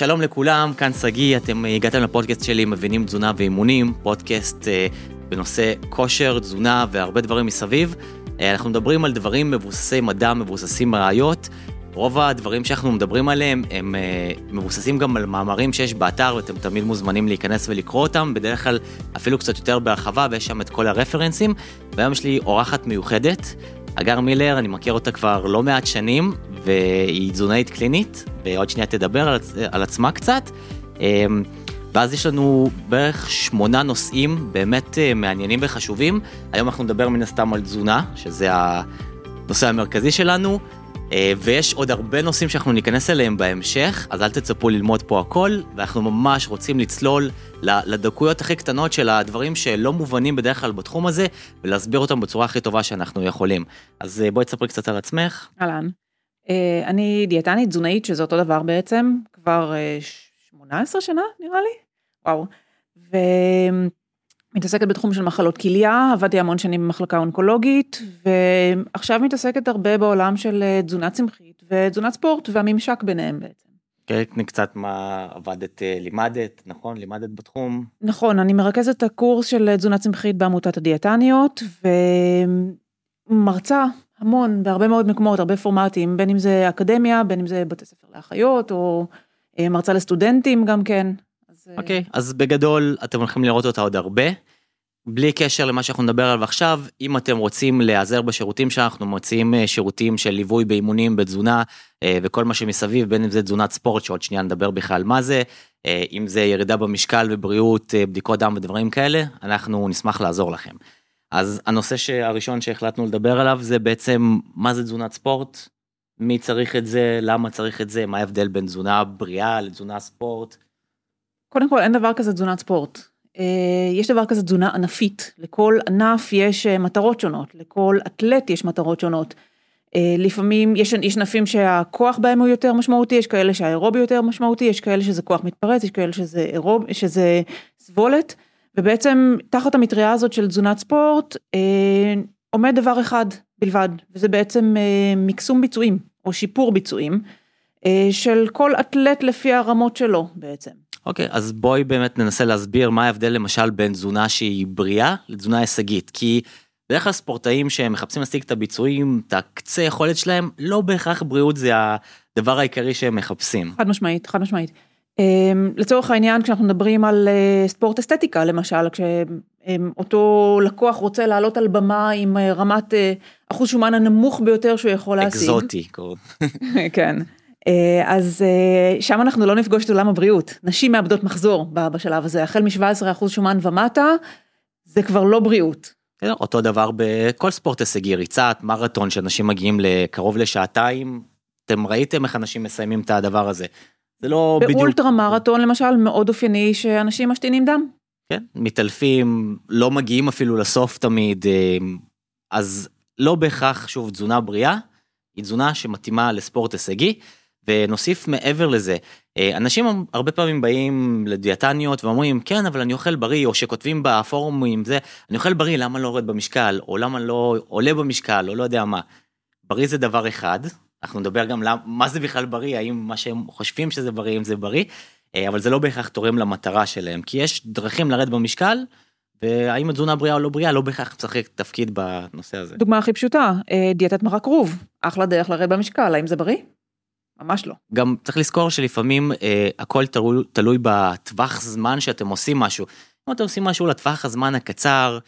שלום לכולם, כאן שגיא, אתם הגעתם לפודקאסט שלי מבינים תזונה ואימונים, פודקאסט אה, בנושא כושר, תזונה והרבה דברים מסביב. אה, אנחנו מדברים על דברים מבוססי מדע, מבוססים ראיות. רוב הדברים שאנחנו מדברים עליהם הם אה, מבוססים גם על מאמרים שיש באתר ואתם תמיד מוזמנים להיכנס ולקרוא אותם, בדרך כלל אפילו קצת יותר בהרחבה ויש שם את כל הרפרנסים. והיום יש לי אורחת מיוחדת, אגר מילר, אני מכיר אותה כבר לא מעט שנים, והיא תזונאית קלינית, ועוד שנייה תדבר על, על עצמה קצת. אמ, ואז יש לנו בערך שמונה נושאים באמת אה, מעניינים וחשובים. היום אנחנו נדבר מן הסתם על תזונה, שזה הנושא המרכזי שלנו, ויש עוד הרבה נושאים שאנחנו ניכנס אליהם בהמשך, אז אל תצפו ללמוד פה הכל, ואנחנו ממש רוצים לצלול לדקויות הכי קטנות של הדברים שלא מובנים בדרך כלל בתחום הזה, ולהסביר אותם בצורה הכי טובה שאנחנו יכולים. אז אה, בואי תספרי קצת על עצמך. אהלן. אה, אני דיאטנית תזונאית, שזה אותו דבר בעצם, כבר 18 שנה נראה לי, וואו. מתעסקת בתחום של מחלות כליה, עבדתי המון שנים במחלקה אונקולוגית, ועכשיו מתעסקת הרבה בעולם של אה, תזונה צמחית ותזונת ספורט והממשק ביניהם בעצם. כן, תראי קצת מה עבדת, אה, לימדת, נכון? לימדת בתחום? נכון, אני מרכזת את הקורס של אה, תזונה צמחית בעמותת הדיאטניות, ומרצה המון, בהרבה מאוד מקומות, הרבה פורמטים, בין אם זה אקדמיה, בין אם זה בתי ספר לאחיות, או מרצה לסטודנטים גם כן. אוקיי, okay, אז בגדול אתם הולכים לראות אותה עוד הרבה. בלי קשר למה שאנחנו נדבר עליו עכשיו, אם אתם רוצים להיעזר בשירותים שאנחנו מוציאים אה, שירותים של ליווי באימונים, בתזונה אה, וכל מה שמסביב, בין אם זה תזונת ספורט, שעוד שנייה נדבר בכלל מה זה, אה, אם זה ירידה במשקל ובריאות, בדיקות דם ודברים כאלה, אנחנו נשמח לעזור לכם. אז הנושא הראשון שהחלטנו לדבר עליו זה בעצם מה זה תזונת ספורט, מי צריך את זה, למה צריך את זה, מה ההבדל בין תזונה בריאה לתזונה ספורט. קודם כל אין דבר כזה תזונת ספורט. אה, יש דבר כזה תזונה ענפית, לכל ענף יש אה, מטרות שונות, לכל אתלט יש מטרות שונות. אה, לפעמים יש, יש ענפים שהכוח בהם הוא יותר משמעותי, יש כאלה שהאירובי יותר משמעותי, יש כאלה שזה כוח מתפרץ, יש כאלה שזה אירוב, שזה סבולת, ובעצם תחת המטריה הזאת של תזונת ספורט עומד דבר אחד בלבד, וזה בעצם מקסום ביצועים או שיפור ביצועים של כל אתלט לפי הרמות שלו בעצם. אוקיי, אז בואי באמת ננסה להסביר מה ההבדל למשל בין תזונה שהיא בריאה לתזונה הישגית, כי בדרך כלל ספורטאים שמחפשים להשיג את הביצועים, את הקצה יכולת שלהם, לא בהכרח בריאות זה הדבר העיקרי שהם מחפשים. חד משמעית, חד משמעית. אמ, לצורך העניין כשאנחנו מדברים על אה, ספורט אסתטיקה למשל, כשאותו לקוח רוצה לעלות על במה עם אה, רמת אה, אחוז שומן הנמוך ביותר שהוא יכול להשיג. אקזוטי. כן. אה, אז אה, שם אנחנו לא נפגוש את עולם הבריאות, נשים מאבדות מחזור בשלב הזה, החל מ-17% שומן ומטה, זה כבר לא בריאות. כן, אותו דבר בכל ספורט הישגי, ריצת, מרתון, שאנשים מגיעים לקרוב לשעתיים, אתם ראיתם איך אנשים מסיימים את הדבר הזה. זה לא בדיוק... באולטרה מרתון למשל, מאוד אופייני שאנשים משתינים דם. כן, מתעלפים, לא מגיעים אפילו לסוף תמיד, אה, אז לא בהכרח, שוב, תזונה בריאה, היא תזונה שמתאימה לספורט הישגי. ונוסיף מעבר לזה, אה, אנשים הרבה פעמים באים לדיאטניות ואומרים כן אבל אני אוכל בריא או שכותבים בפורומים זה אני אוכל בריא למה לא יורד במשקל או למה לא עולה במשקל או לא יודע מה. בריא זה דבר אחד אנחנו נדבר גם למה מה זה בכלל בריא האם מה שהם חושבים שזה בריא אם זה בריא אה, אבל זה לא בהכרח תורם למטרה שלהם כי יש דרכים לרדת במשקל. והאם התזונה בריאה או לא בריאה לא בהכרח משחק תפקיד בנושא הזה. דוגמה הכי פשוטה אה, דיאטת מרק כרוב אחלה דרך לרדת במשקל האם זה בריא? ממש לא. גם צריך לזכור שלפעמים אה, הכל תלוי, תלוי בטווח זמן שאתם עושים משהו. אם אתם עושים משהו לטווח הזמן הקצר,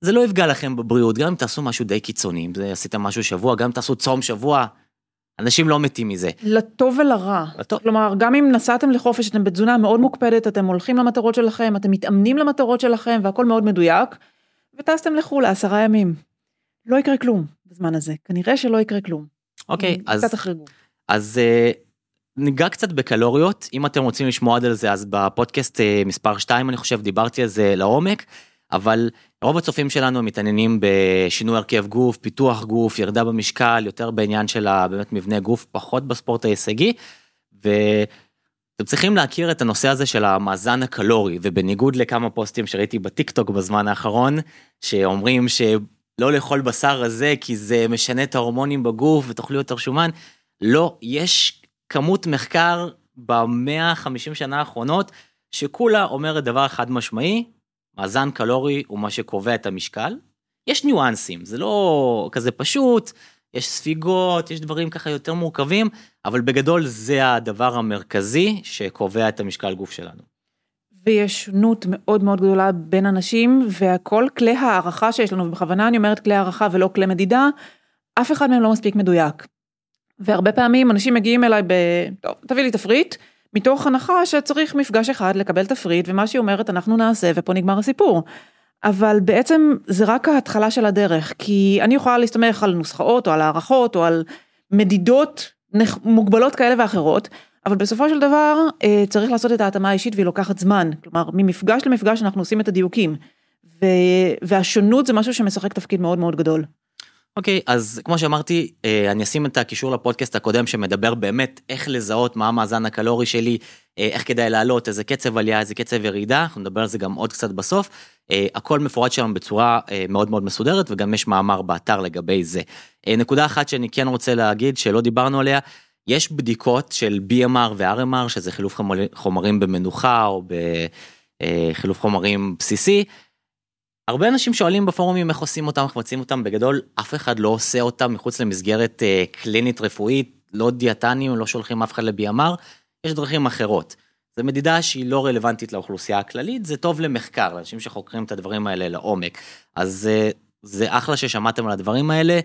זה לא יפגע לכם בבריאות, גם אם תעשו משהו די קיצוני, אם עשיתם משהו שבוע, גם אם תעשו צום שבוע, אנשים לא מתים מזה. לטוב ולרע. לטוב. כלומר, גם אם נסעתם לחופש, אתם בתזונה מאוד מוקפדת, אתם הולכים למטרות שלכם, אתם מתאמנים למטרות שלכם, והכל מאוד מדויק, וטסתם לחו"ל לעשרה ימים. לא יקרה כלום בזמן הזה, כנראה שלא יקרה כלום. אוקיי, אז... קצת החרגו. אז uh, ניגע קצת בקלוריות, אם אתם רוצים לשמוע על זה אז בפודקאסט uh, מספר 2 אני חושב דיברתי על זה לעומק, אבל רוב הצופים שלנו מתעניינים בשינוי הרכב גוף, פיתוח גוף, ירדה במשקל, יותר בעניין של באמת מבנה גוף, פחות בספורט ההישגי. ואתם צריכים להכיר את הנושא הזה של המאזן הקלורי, ובניגוד לכמה פוסטים שראיתי בטיק טוק בזמן האחרון, שאומרים שלא לאכול בשר הזה כי זה משנה את ההורמונים בגוף ותאכלו יותר שומן, לא, יש כמות מחקר ב-150 שנה האחרונות, שכולה אומרת דבר חד משמעי, מאזן קלורי הוא מה שקובע את המשקל. יש ניואנסים, זה לא כזה פשוט, יש ספיגות, יש דברים ככה יותר מורכבים, אבל בגדול זה הדבר המרכזי שקובע את המשקל גוף שלנו. ויש שונות מאוד מאוד גדולה בין אנשים, והכל כלי הערכה שיש לנו, ובכוונה אני אומרת כלי הערכה ולא כלי מדידה, אף אחד מהם לא מספיק מדויק. והרבה פעמים אנשים מגיעים אליי ב... טוב, תביא לי תפריט, מתוך הנחה שצריך מפגש אחד לקבל תפריט, ומה שהיא אומרת אנחנו נעשה, ופה נגמר הסיפור. אבל בעצם זה רק ההתחלה של הדרך, כי אני יכולה להסתמך על נוסחאות או על הערכות או על מדידות מוגבלות כאלה ואחרות, אבל בסופו של דבר אה, צריך לעשות את ההתאמה האישית והיא לוקחת זמן, כלומר ממפגש למפגש אנחנו עושים את הדיוקים, והשונות זה משהו שמשחק תפקיד מאוד מאוד גדול. אוקיי, okay, אז כמו שאמרתי, אה, אני אשים את הקישור לפודקאסט הקודם שמדבר באמת איך לזהות מה המאזן הקלורי שלי, אה, איך כדאי לעלות, איזה קצב עלייה, איזה קצב ירידה, אנחנו נדבר על זה גם עוד קצת בסוף. אה, הכל מפורט שם בצורה מאוד מאוד מסודרת וגם יש מאמר באתר לגבי זה. נקודה אחת שאני כן רוצה להגיד שלא דיברנו עליה, יש בדיקות של BMR ו-RMR שזה חילוף חומרים במנוחה או בחילוף חומרים בסיסי. הרבה אנשים שואלים בפורומים איך עושים אותם, איך מבצעים אותם, בגדול אף אחד לא עושה אותם מחוץ למסגרת אה, קלינית רפואית, לא דיאטנים, לא שולחים אף אחד ל-BMR, יש דרכים אחרות. זו מדידה שהיא לא רלוונטית לאוכלוסייה הכללית, זה טוב למחקר, לאנשים שחוקרים את הדברים האלה לעומק. אז אה, זה אחלה ששמעתם על הדברים האלה,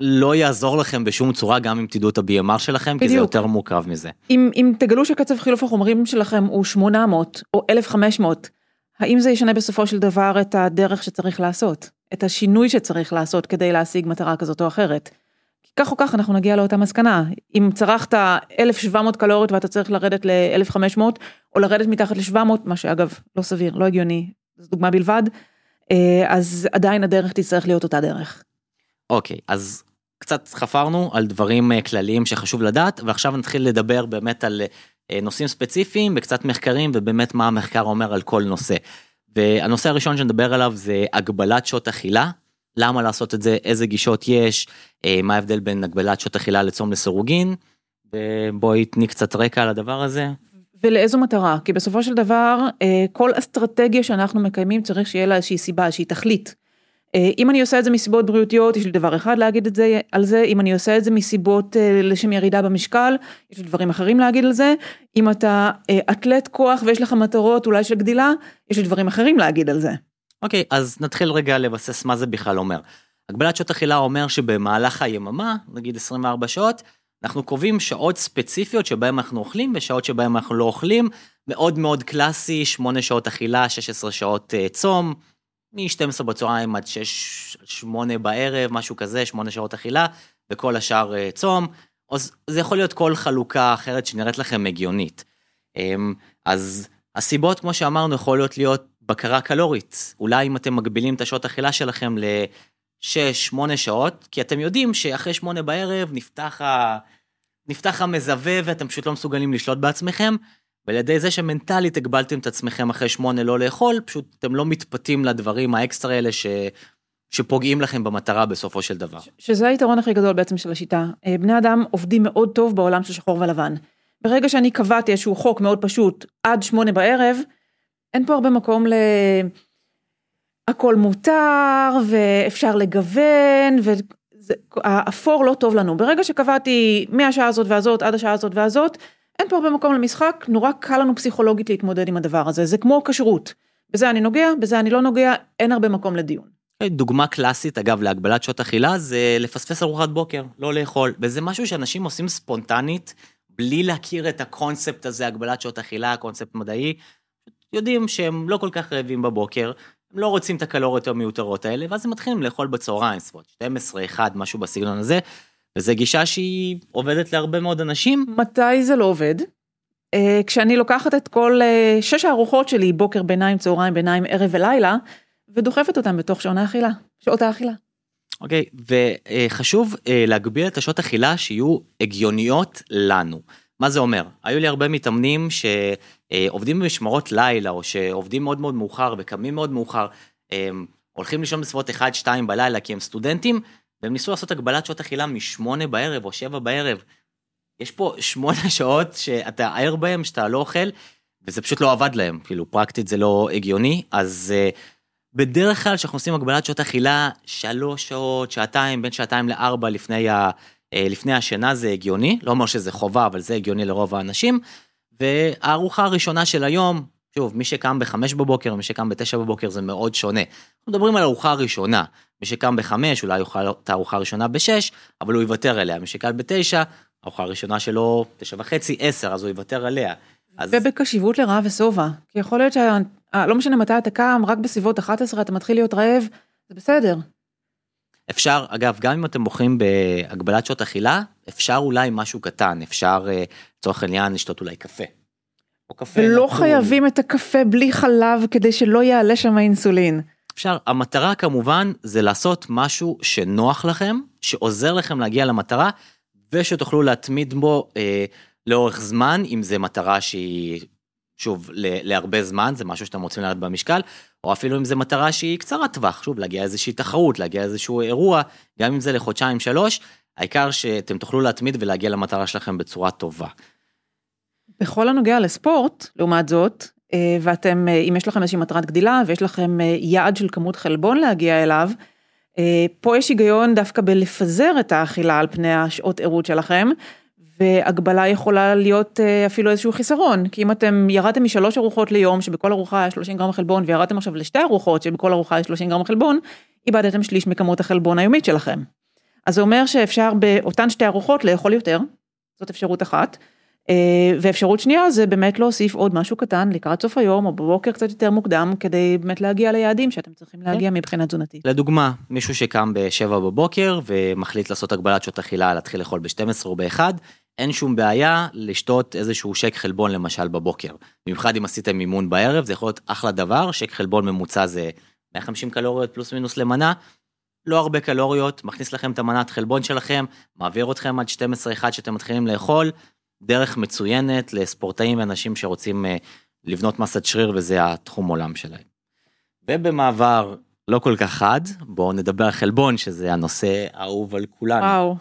לא יעזור לכם בשום צורה גם אם תדעו את ה-BMR שלכם, בדיוק. כי זה יותר מורכב מזה. אם, אם תגלו שקצב חילוף החומרים שלכם הוא 800 או 1500, האם זה ישנה בסופו של דבר את הדרך שצריך לעשות, את השינוי שצריך לעשות כדי להשיג מטרה כזאת או אחרת. כך או כך אנחנו נגיע לאותה מסקנה, אם צרכת 1,700 קלוריות ואתה צריך לרדת ל-1,500, או לרדת מתחת ל-700, מה שאגב לא סביר, לא הגיוני, זו דוגמה בלבד, אה, אז עדיין הדרך תצטרך להיות אותה דרך. אוקיי, okay, אז קצת חפרנו על דברים אה, כלליים שחשוב לדעת, ועכשיו נתחיל לדבר באמת על אה, נושאים ספציפיים וקצת מחקרים ובאמת מה המחקר אומר על כל נושא. והנושא הראשון שנדבר עליו זה הגבלת שעות אכילה. למה לעשות את זה, איזה גישות יש, אה, מה ההבדל בין הגבלת שעות אכילה לצום לסירוגין, ובואי תני קצת רקע על הדבר הזה. ולאיזו מטרה? כי בסופו של דבר, כל אסטרטגיה שאנחנו מקיימים צריך שיהיה לה איזושהי סיבה, איזושהי תכלית. אה, אם אני עושה את זה מסיבות בריאותיות, יש לי דבר אחד להגיד את זה, על זה, אם אני עושה את זה מסיבות אה, לשם ירידה במשקל, יש לי דברים אחרים להגיד על זה, אם אתה אה, אתלט כוח ויש לך מטרות אולי של גדילה, יש לי דברים אחרים להגיד על זה. אוקיי, okay, אז נתחיל רגע לבסס מה זה בכלל אומר. הגבלת שעות אכילה אומר שבמהלך היממה, נגיד 24 שעות, אנחנו קובעים שעות ספציפיות שבהן אנחנו אוכלים ושעות שבהן אנחנו לא אוכלים, מאוד מאוד קלאסי, 8 שעות אכילה, 16 שעות צום. מ-12 בצהריים עד 6-8 בערב, משהו כזה, 8 שעות אכילה, וכל השאר אה, צום. אז זה יכול להיות כל חלוקה אחרת שנראית לכם הגיונית. אמ, אז הסיבות, כמו שאמרנו, יכולות להיות בקרה קלורית. אולי אם אתם מגבילים את השעות אכילה שלכם ל-6-8 שעות, כי אתם יודעים שאחרי 8 בערב נפתח, ה... נפתח המזווה ואתם פשוט לא מסוגלים לשלוט בעצמכם, ועל ידי זה שמנטלית הגבלתם את עצמכם אחרי שמונה לא לאכול, פשוט אתם לא מתפתים לדברים האקסטרה האלה ש... שפוגעים לכם במטרה בסופו של דבר. שזה היתרון הכי גדול בעצם של השיטה. אה, בני אדם עובדים מאוד טוב בעולם של שחור ולבן. ברגע שאני קבעתי איזשהו חוק מאוד פשוט עד שמונה בערב, אין פה הרבה מקום ל... הכל מותר ואפשר לגוון והאפור לא טוב לנו. ברגע שקבעתי מהשעה הזאת והזאת עד השעה הזאת והזאת, אין פה הרבה מקום למשחק, נורא קל לנו פסיכולוגית להתמודד עם הדבר הזה, זה כמו כשרות. בזה אני נוגע, בזה אני לא נוגע, אין הרבה מקום לדיון. דוגמה קלאסית, אגב, להגבלת שעות אכילה, זה לפספס ארוחת בוקר, לא לאכול. וזה משהו שאנשים עושים ספונטנית, בלי להכיר את הקונספט הזה, הגבלת שעות אכילה, קונספט מדעי. יודעים שהם לא כל כך רעבים בבוקר, הם לא רוצים את הקלוריות המיותרות האלה, ואז הם מתחילים לאכול בצהריים, סביבות 12, 1, משהו בסגנון הזה, וזו גישה שהיא עובדת להרבה מאוד אנשים. מתי זה לא עובד? אה, כשאני לוקחת את כל אה, שש הארוחות שלי, בוקר, ביניים, צהריים, ביניים, ערב ולילה, ודוחפת אותם בתוך שעון האכילה, שעות האכילה. אוקיי, okay, וחשוב אה, להגביר את השעות אכילה שיהיו הגיוניות לנו. מה זה אומר? היו לי הרבה מתאמנים שעובדים במשמרות לילה, או שעובדים מאוד מאוד מאוחר וקמים מאוד מאוחר, הולכים לישון בסביבות 1-2 בלילה כי הם סטודנטים, והם ניסו לעשות הגבלת שעות אכילה משמונה בערב או שבע בערב. יש פה שמונה שעות שאתה ער בהם, שאתה לא אוכל, וזה פשוט לא עבד להם, כאילו פרקטית זה לא הגיוני, אז uh, בדרך כלל כשאנחנו עושים הגבלת שעות אכילה, שלוש שעות, שעתיים, בין שעתיים לארבע לפני, ה, uh, לפני השינה זה הגיוני, לא אומר שזה חובה, אבל זה הגיוני לרוב האנשים, והארוחה הראשונה של היום, שוב, מי שקם בחמש בבוקר, מי שקם בתשע בבוקר זה מאוד שונה. אנחנו מדברים על ארוחה ראשונה, מי שקם בחמש אולי יאכל את הארוחה הראשונה בשש, אבל הוא יוותר עליה, מי שקם בתשע, הארוחה הראשונה שלו תשע וחצי, עשר, אז הוא יוותר עליה. אז... ובקשיבות לרעב ושובע, כי יכול להיות שלא משנה מתי אתה קם, רק בסביבות 11 אתה מתחיל להיות רעב, זה בסדר. אפשר, אגב, גם אם אתם בוחרים בהגבלת שעות אכילה, אפשר אולי משהו קטן, אפשר אה, לצורך העניין לשתות אולי קפה. או קפה ולא נטור. חייבים את הקפה בלי חלב כדי שלא יעלה שם האינסולין. אפשר, המטרה כמובן זה לעשות משהו שנוח לכם, שעוזר לכם להגיע למטרה, ושתוכלו להתמיד בו אה, לאורך זמן, אם זה מטרה שהיא, שוב, להרבה זמן, זה משהו שאתם רוצים לרדת במשקל, או אפילו אם זה מטרה שהיא קצרת טווח, שוב, להגיע איזושהי תחרות, להגיע איזשהו אירוע, גם אם זה לחודשיים שלוש, העיקר שאתם תוכלו להתמיד ולהגיע למטרה שלכם בצורה טובה. בכל הנוגע לספורט, לעומת זאת, אה, ואתם, אה, אם יש לכם איזושהי מטרת גדילה ויש לכם אה, יעד של כמות חלבון להגיע אליו, פה יש היגיון דווקא בלפזר את האכילה על פני השעות ערות שלכם, והגבלה יכולה להיות אפילו איזשהו חיסרון, כי אם אתם ירדתם משלוש ארוחות ליום, שבכל ארוחה יש 30 גרם חלבון, וירדתם עכשיו לשתי ארוחות, שבכל ארוחה יש 30 גרם חלבון, איבדתם שליש מכמות החלבון היומית שלכם. אז זה אומר שאפשר באותן שתי ארוחות לאכול יותר, זאת אפשרות אחת. אה, ואפשרות שנייה זה באמת להוסיף עוד משהו קטן לקראת סוף היום או בבוקר קצת יותר מוקדם כדי באמת להגיע ליעדים שאתם צריכים להגיע כן. מבחינה תזונתית. לדוגמה, מישהו שקם ב-7 בבוקר ומחליט לעשות הגבלת שעות אכילה, להתחיל לאכול ב-12 או ב-1, אין שום בעיה לשתות איזשהו שק חלבון למשל בבוקר. במיוחד אם עשיתם אימון בערב זה יכול להיות אחלה דבר, שק חלבון ממוצע זה 150 קלוריות פלוס מינוס למנה. לא הרבה קלוריות, מכניס לכם את המנת חלבון שלכם, מעביר אתכם עד 12-1 שאתם מתחילים לאכול, דרך מצוינת לספורטאים ואנשים שרוצים אה, לבנות מסת שריר וזה התחום עולם שלהם. ובמעבר לא כל כך חד, בואו נדבר על חלבון שזה הנושא האהוב על כולנו. וואו,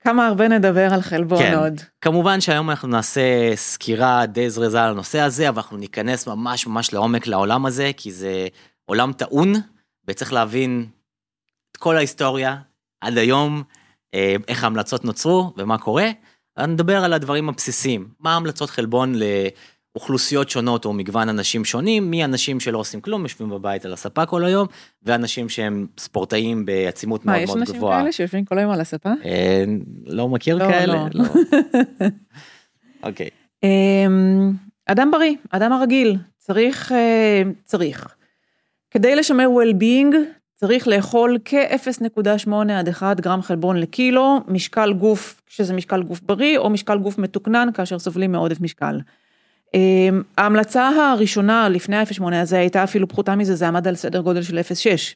כמה הרבה נדבר על חלבון כן. עוד. כמובן שהיום אנחנו נעשה סקירה די זריזה על הנושא הזה, אבל אנחנו ניכנס ממש ממש לעומק לעולם הזה, כי זה עולם טעון, וצריך להבין את כל ההיסטוריה עד היום, אה, איך ההמלצות נוצרו ומה קורה. אני נדבר על הדברים הבסיסיים, מה המלצות חלבון לאוכלוסיות שונות או מגוון אנשים שונים, מאנשים שלא עושים כלום, יושבים בבית על הספה כל היום, ואנשים שהם ספורטאים בעצימות מאוד מאוד גבוהה. מה, יש אנשים כאלה שיושבים כל היום על הספה? אה, לא מכיר לא, כאלה? לא. לא. אוקיי. אמ, אדם בריא, אדם הרגיל, צריך, אה, צריך. כדי לשמר well-being, צריך לאכול כ-0.8 עד 1 גרם חלבון לקילו, משקל גוף, שזה משקל גוף בריא, או משקל גוף מתוקנן כאשר סובלים מעודף משקל. אמ, ההמלצה הראשונה לפני ה-0.8 הזה הייתה אפילו פחותה מזה, זה עמד על סדר גודל של 0.6.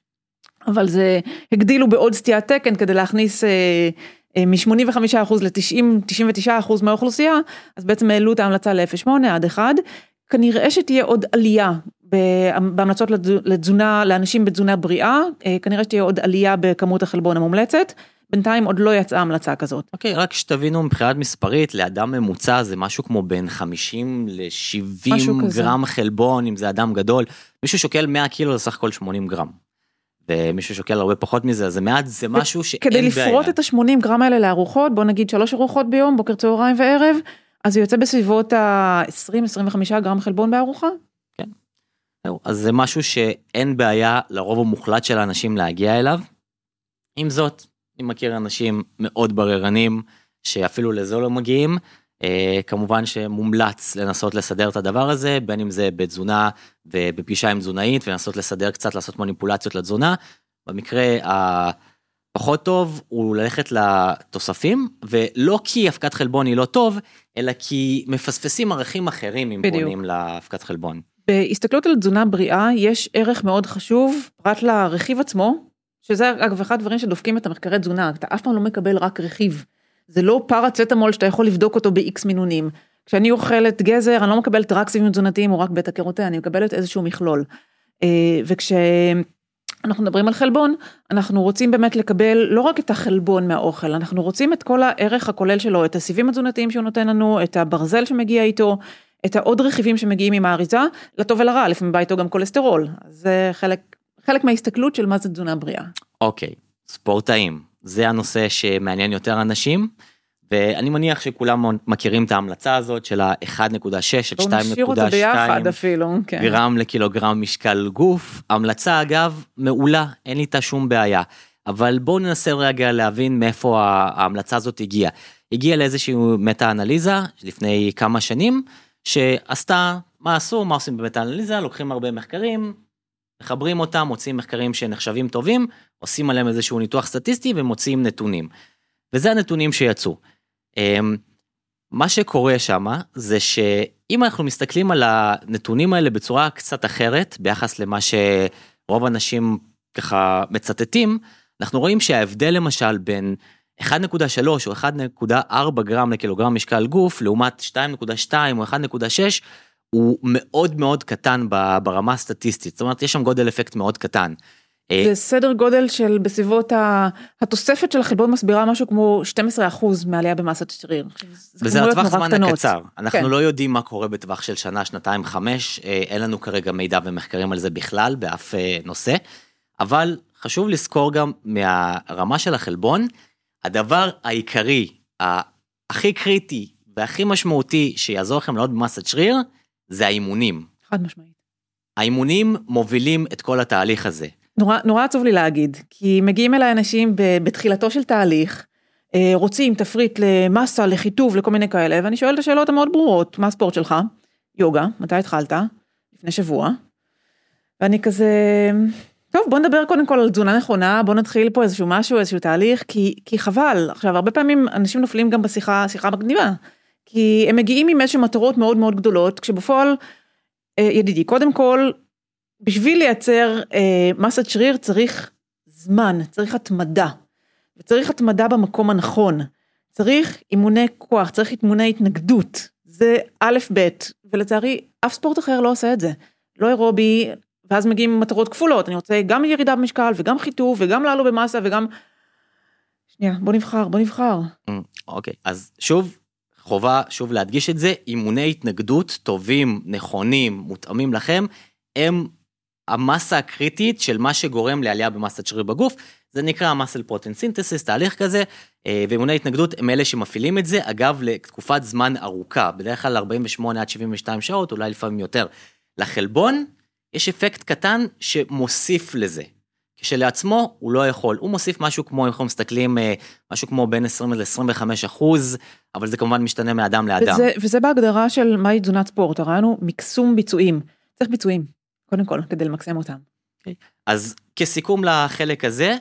אבל זה, הגדילו בעוד סטיית תקן כדי להכניס אה, אה, מ-85% ל-90-99% מהאוכלוסייה, אז בעצם העלו את ההמלצה ל-0.8 עד 1. כנראה שתהיה עוד עלייה בהמלצות לתזונה, לאנשים בתזונה בריאה, אה, כנראה שתהיה עוד עלייה בכמות החלבון המומלצת. בינתיים עוד לא יצאה המלצה כזאת. אוקיי, okay, רק שתבינו מבחינת מספרית, לאדם ממוצע זה משהו כמו בין 50 ל-70 גרם כזה. חלבון, אם זה אדם גדול. מישהו שוקל 100 קילו זה סך הכל 80 גרם. ומישהו שוקל הרבה פחות מזה, אז זה מעט, זה משהו שאין בעיה. כדי לפרוט את ה-80 גרם האלה לארוחות, בוא נגיד שלוש ארוחות ביום, בוקר צהריים וערב, אז זה יוצא בסביבות ה-20-25 גרם חלבון בארוחה. אז זה משהו שאין בעיה לרוב המוחלט של האנשים להגיע אליו. עם זאת, אני מכיר אנשים מאוד בררנים שאפילו לזה לא מגיעים. Uh, כמובן שמומלץ לנסות לסדר את הדבר הזה, בין אם זה בתזונה ובפגישה עם תזונאית ולנסות לסדר קצת, לעשות מניפולציות לתזונה. במקרה הפחות טוב הוא ללכת לתוספים, ולא כי אבקת חלבון היא לא טוב, אלא כי מפספסים ערכים אחרים אם פונים לאבקת חלבון. בהסתכלות על תזונה בריאה יש ערך מאוד חשוב פרט לרכיב עצמו, שזה אגב אחד הדברים שדופקים את המחקרי תזונה, אתה אף פעם לא מקבל רק רכיב. זה לא פרצטמול שאתה יכול לבדוק אותו ב-X מינונים. כשאני אוכלת גזר אני לא מקבלת רק סיבים תזונתיים או רק בטא קרוטן, אני מקבלת איזשהו מכלול. אה, וכש... אנחנו מדברים על חלבון, אנחנו רוצים באמת לקבל לא רק את החלבון מהאוכל, אנחנו רוצים את כל הערך הכולל שלו, את הסיבים התזונתיים שהוא נותן לנו, את הברזל שמגיע איתו, את העוד רכיבים שמגיעים עם האריזה, לטוב ולרע, לפעמים בא איתו גם כולסטרול. זה חלק, חלק מההסתכלות של מה זה תזונה בריאה. אוקיי, ספורטאים, זה הנושא שמעניין יותר אנשים. ואני מניח שכולם מכירים את ההמלצה הזאת של ה-1.6 עד 2.2 נשאיר אותה ביחד אפילו, כן. גרם לקילוגרם משקל גוף. המלצה אגב מעולה, אין לי איתה שום בעיה. אבל בואו ננסה רגע להבין מאיפה ההמלצה הזאת הגיעה. הגיעה לאיזושהי מטה אנליזה לפני כמה שנים, שעשתה מה עשו, מה עושים במטה אנליזה, לוקחים הרבה מחקרים, מחברים אותם, מוצאים מחקרים שנחשבים טובים, עושים עליהם איזשהו ניתוח סטטיסטי ומוצאים נתונים. וזה הנתונים שיצאו. אמ, מה שקורה שם זה שאם אנחנו מסתכלים על הנתונים האלה בצורה קצת אחרת ביחס למה שרוב האנשים ככה מצטטים, אנחנו רואים שההבדל למשל בין 1.3 או 1.4 גרם לקילוגרם משקל גוף לעומת 2.2 או 1.6 הוא מאוד מאוד קטן ברמה הסטטיסטית, זאת אומרת יש שם גודל אפקט מאוד קטן. אה, זה סדר גודל של בסביבות התוספת של החלבון מסבירה משהו כמו 12% מעלייה במסת שריר. וזה לטווח זמן הקצר, אנחנו כן. לא יודעים מה קורה בטווח של שנה, שנתיים, חמש, אה, אין לנו כרגע מידע ומחקרים על זה בכלל באף אה, נושא, אבל חשוב לזכור גם מהרמה של החלבון, הדבר העיקרי, הכי קריטי והכי משמעותי שיעזור לכם לעוד במסת שריר, זה האימונים. חד משמעית. האימונים מובילים את כל התהליך הזה. נורא, נורא עצוב לי להגיד, כי מגיעים אליי אנשים בתחילתו של תהליך, אה, רוצים תפריט למסה, לחיטוב, לכל מיני כאלה, ואני שואלת את השאלות המאוד ברורות, מה הספורט שלך? יוגה, מתי התחלת? לפני שבוע. ואני כזה, טוב, בוא נדבר קודם כל על תזונה נכונה, בוא נתחיל פה איזשהו משהו, איזשהו תהליך, כי, כי חבל. עכשיו, הרבה פעמים אנשים נופלים גם בשיחה, שיחה מגניבה, כי הם מגיעים עם איזשהם מטרות מאוד מאוד גדולות, כשבפועל, אה, ידידי, קודם כל, בשביל לייצר אה, מסת שריר צריך זמן, צריך התמדה. וצריך התמדה במקום הנכון. צריך אימוני כוח, צריך אימוני התנגדות. זה א' ב', ולצערי אף ספורט אחר לא עושה את זה. לא אירובי, ואז מגיעים מטרות כפולות, אני רוצה גם ירידה במשקל וגם חיטוב וגם לעלו במסה וגם... שנייה, בוא נבחר, בוא נבחר. אוקיי, okay, אז שוב, חובה שוב להדגיש את זה, אימוני התנגדות טובים, נכונים, מותאמים לכם, הם המסה הקריטית של מה שגורם לעלייה במסת שריר בגוף, זה נקרא מסל פרוטין סינתסיס, תהליך כזה, אה, ואימוני התנגדות הם אלה שמפעילים את זה, אגב, לתקופת זמן ארוכה, בדרך כלל 48 עד 72 שעות, אולי לפעמים יותר. לחלבון יש אפקט קטן שמוסיף לזה. כשלעצמו הוא לא יכול, הוא מוסיף משהו כמו, אם אנחנו מסתכלים, אה, משהו כמו בין 20 ל-25 אחוז, אבל זה כמובן משתנה מאדם לאדם. וזה, וזה בהגדרה של מהי תזונת ספורט, הרעיון הוא מקסום ביצועים, צריך ביצועים. קודם כל, כדי למקסם אותם. Okay. אוקיי. אז כסיכום לחלק הזה,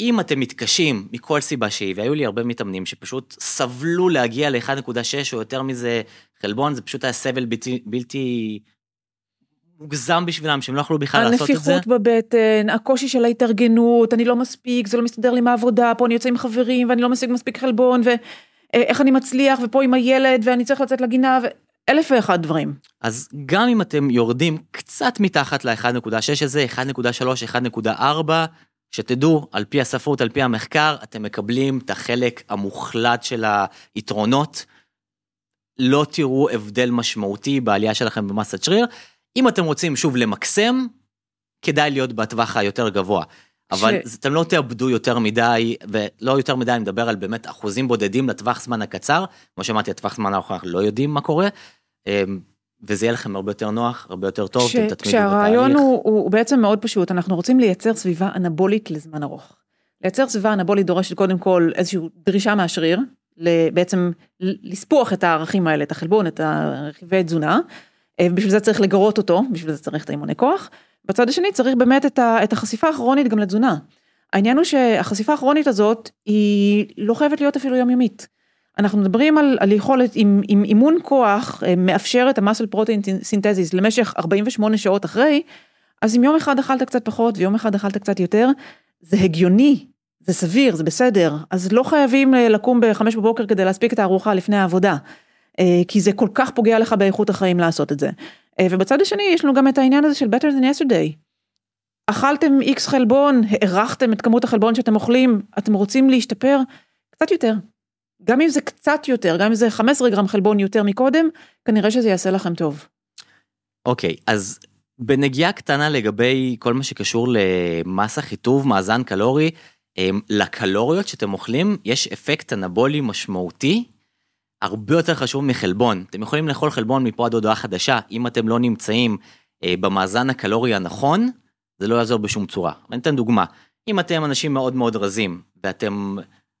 אם אתם מתקשים מכל סיבה שהיא, והיו לי הרבה מתאמנים שפשוט סבלו להגיע ל-1.6 או יותר מזה חלבון, זה פשוט היה סבל בלתי, בלתי מוגזם בשבילם, שהם לא יכלו בכלל לעשות את זה. הנפיחות בבטן, הקושי של ההתארגנות, אני לא מספיק, זה לא מסתדר לי מהעבודה, פה אני יוצא עם חברים ואני לא משיג מספיק חלבון, ואיך אני מצליח, ופה עם הילד, ואני צריך לצאת לגינה, ו... אלף ואחד דברים. אז גם אם אתם יורדים קצת מתחת ל-1.6 הזה, 1.3, 1.4, שתדעו, על פי הספרות, על פי המחקר, אתם מקבלים את החלק המוחלט של היתרונות. לא תראו הבדל משמעותי בעלייה שלכם במסת שריר. אם אתם רוצים שוב למקסם, כדאי להיות בטווח היותר גבוה. אבל ש... אתם לא תאבדו יותר מדי, ולא יותר מדי, אני מדבר על באמת אחוזים בודדים לטווח זמן הקצר. כמו שאמרתי, הטווח זמן האחרון אנחנו לא יודעים מה קורה. אמ, וזה יהיה לכם הרבה יותר נוח, הרבה יותר טוב, ש... אתם תתמידו כשהרעיון הוא, הוא בעצם מאוד פשוט, אנחנו רוצים לייצר סביבה אנבולית לזמן ארוך. לייצר סביבה אנבולית דורשת קודם כל איזושהי דרישה מהשריר, בעצם לספוח את הערכים האלה, את החלבון, את הרכיבי תזונה, בשביל זה צריך לגרות אותו, בשביל זה צריך את האימוני כוח. בצד השני צריך באמת את, ה, את החשיפה הכרונית גם לתזונה. העניין הוא שהחשיפה הכרונית הזאת היא לא חייבת להיות אפילו יומיומית. אנחנו מדברים על, על יכולת, עם, עם אימון כוח אה, מאפשר את המסל פרוטאין סינתזיס למשך 48 שעות אחרי, אז אם יום אחד אכלת קצת פחות ויום אחד אכלת קצת יותר, זה הגיוני, זה סביר, זה בסדר, אז לא חייבים אה, לקום בחמש בבוקר כדי להספיק את הארוחה לפני העבודה, אה, כי זה כל כך פוגע לך באיכות החיים לעשות את זה. ובצד השני יש לנו גם את העניין הזה של better than yesterday. אכלתם איקס חלבון, הערכתם את כמות החלבון שאתם אוכלים, אתם רוצים להשתפר? קצת יותר. גם אם זה קצת יותר, גם אם זה 15 גרם חלבון יותר מקודם, כנראה שזה יעשה לכם טוב. אוקיי, okay, אז בנגיעה קטנה לגבי כל מה שקשור למסה חיטוב, מאזן קלורי, אמ, לקלוריות שאתם אוכלים, יש אפקט אנבולי משמעותי, הרבה יותר חשוב מחלבון. אתם יכולים לאכול חלבון מפה עד הודעה חדשה, אם אתם לא נמצאים אה, במאזן הקלורי הנכון, זה לא יעזור בשום צורה. אני אתן דוגמה, אם אתם אנשים מאוד מאוד רזים, ואתם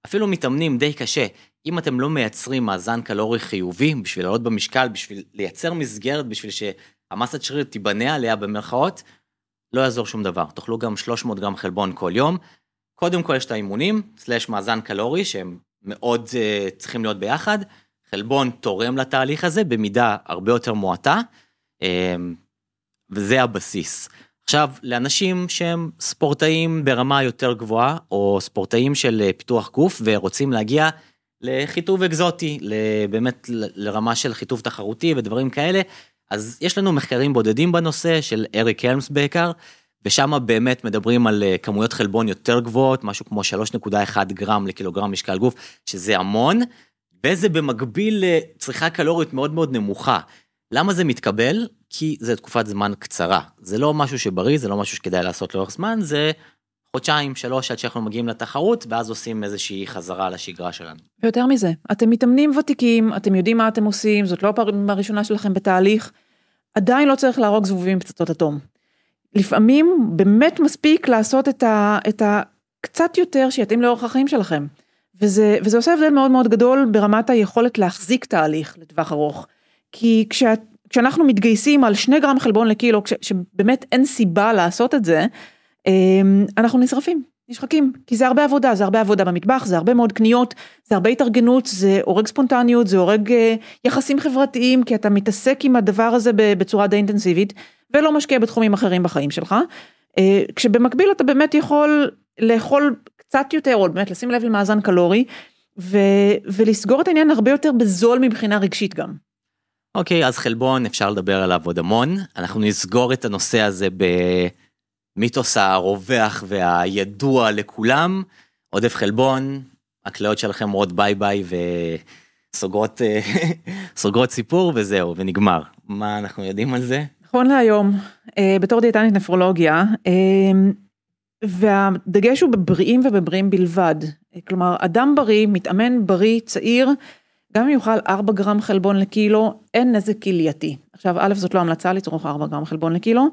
אפילו מתאמנים די קשה, אם אתם לא מייצרים מאזן קלורי חיובי בשביל לעלות במשקל, בשביל לייצר מסגרת, בשביל שהמסת שריר תיבנה עליה במרכאות, לא יעזור שום דבר. תאכלו גם 300 גרם חלבון כל יום. קודם כל יש את האימונים, סלאש מאזן קלורי, שהם מאוד uh, צריכים להיות ביחד. חלבון תורם לתהליך הזה במידה הרבה יותר מועטה, uh, וזה הבסיס. עכשיו, לאנשים שהם ספורטאים ברמה יותר גבוהה, או ספורטאים של אה, פיתוח גוף ורוצים להגיע לחיטוב אקזוטי, באמת לרמה של חיטוב תחרותי ודברים כאלה, אז יש לנו מחקרים בודדים בנושא של אריק הלמס בעיקר, ושם באמת מדברים על אה, כמויות חלבון יותר גבוהות, משהו כמו 3.1 גרם לקילוגרם משקל גוף, שזה המון, וזה במקביל לצריכה קלורית מאוד מאוד נמוכה. למה זה מתקבל? כי זה תקופת זמן קצרה. זה לא משהו שבריא, זה לא משהו שכדאי לעשות לאורך זמן, זה חודשיים, שלוש, עד שאנחנו מגיעים לתחרות, ואז עושים איזושהי חזרה לשגרה שלנו. ויותר מזה, אתם מתאמנים ותיקים, אתם יודעים מה אתם עושים, זאת לא הפעם הראשונה שלכם בתהליך, עדיין לא צריך להרוג זבובים פצצות אטום. לפעמים באמת מספיק לעשות את ה... את ה קצת יותר שיתאים לאורך החיים שלכם. וזה, וזה עושה הבדל מאוד מאוד גדול ברמת היכולת להחזיק תהליך לטווח ארוך. כי כשאת, כשאנחנו מתגייסים על שני גרם חלבון לקילו, כש, שבאמת אין סיבה לעשות את זה, אמ, אנחנו נשרפים, נשחקים, כי זה הרבה עבודה, זה הרבה עבודה במטבח, זה הרבה מאוד קניות, זה הרבה התארגנות, זה הורג ספונטניות, זה הורג אה, יחסים חברתיים, כי אתה מתעסק עם הדבר הזה בצורה די אינטנסיבית, ולא משקיע בתחומים אחרים בחיים שלך. אה, כשבמקביל אתה באמת יכול לאכול קצת יותר, או באמת לשים לב למאזן קלורי, ו, ולסגור את העניין הרבה יותר בזול מבחינה רגשית גם. אוקיי, אז חלבון אפשר לדבר עליו עוד המון. אנחנו נסגור את הנושא הזה במיתוס הרווח והידוע לכולם. עודף חלבון, הכליות שלכם אומרות ביי ביי וסוגרות סוגרות סיפור וזהו, ונגמר. מה אנחנו יודעים על זה? נכון להיום, אה, בתור דיאטנית נפרולוגיה, אה, והדגש הוא בבריאים ובבריאים בלבד. כלומר, אדם בריא, מתאמן בריא, צעיר, גם אם יאכל 4 גרם חלבון לקילו, אין נזק כלייתי. עכשיו, א', זאת לא המלצה לצרוך 4 גרם חלבון לקילו,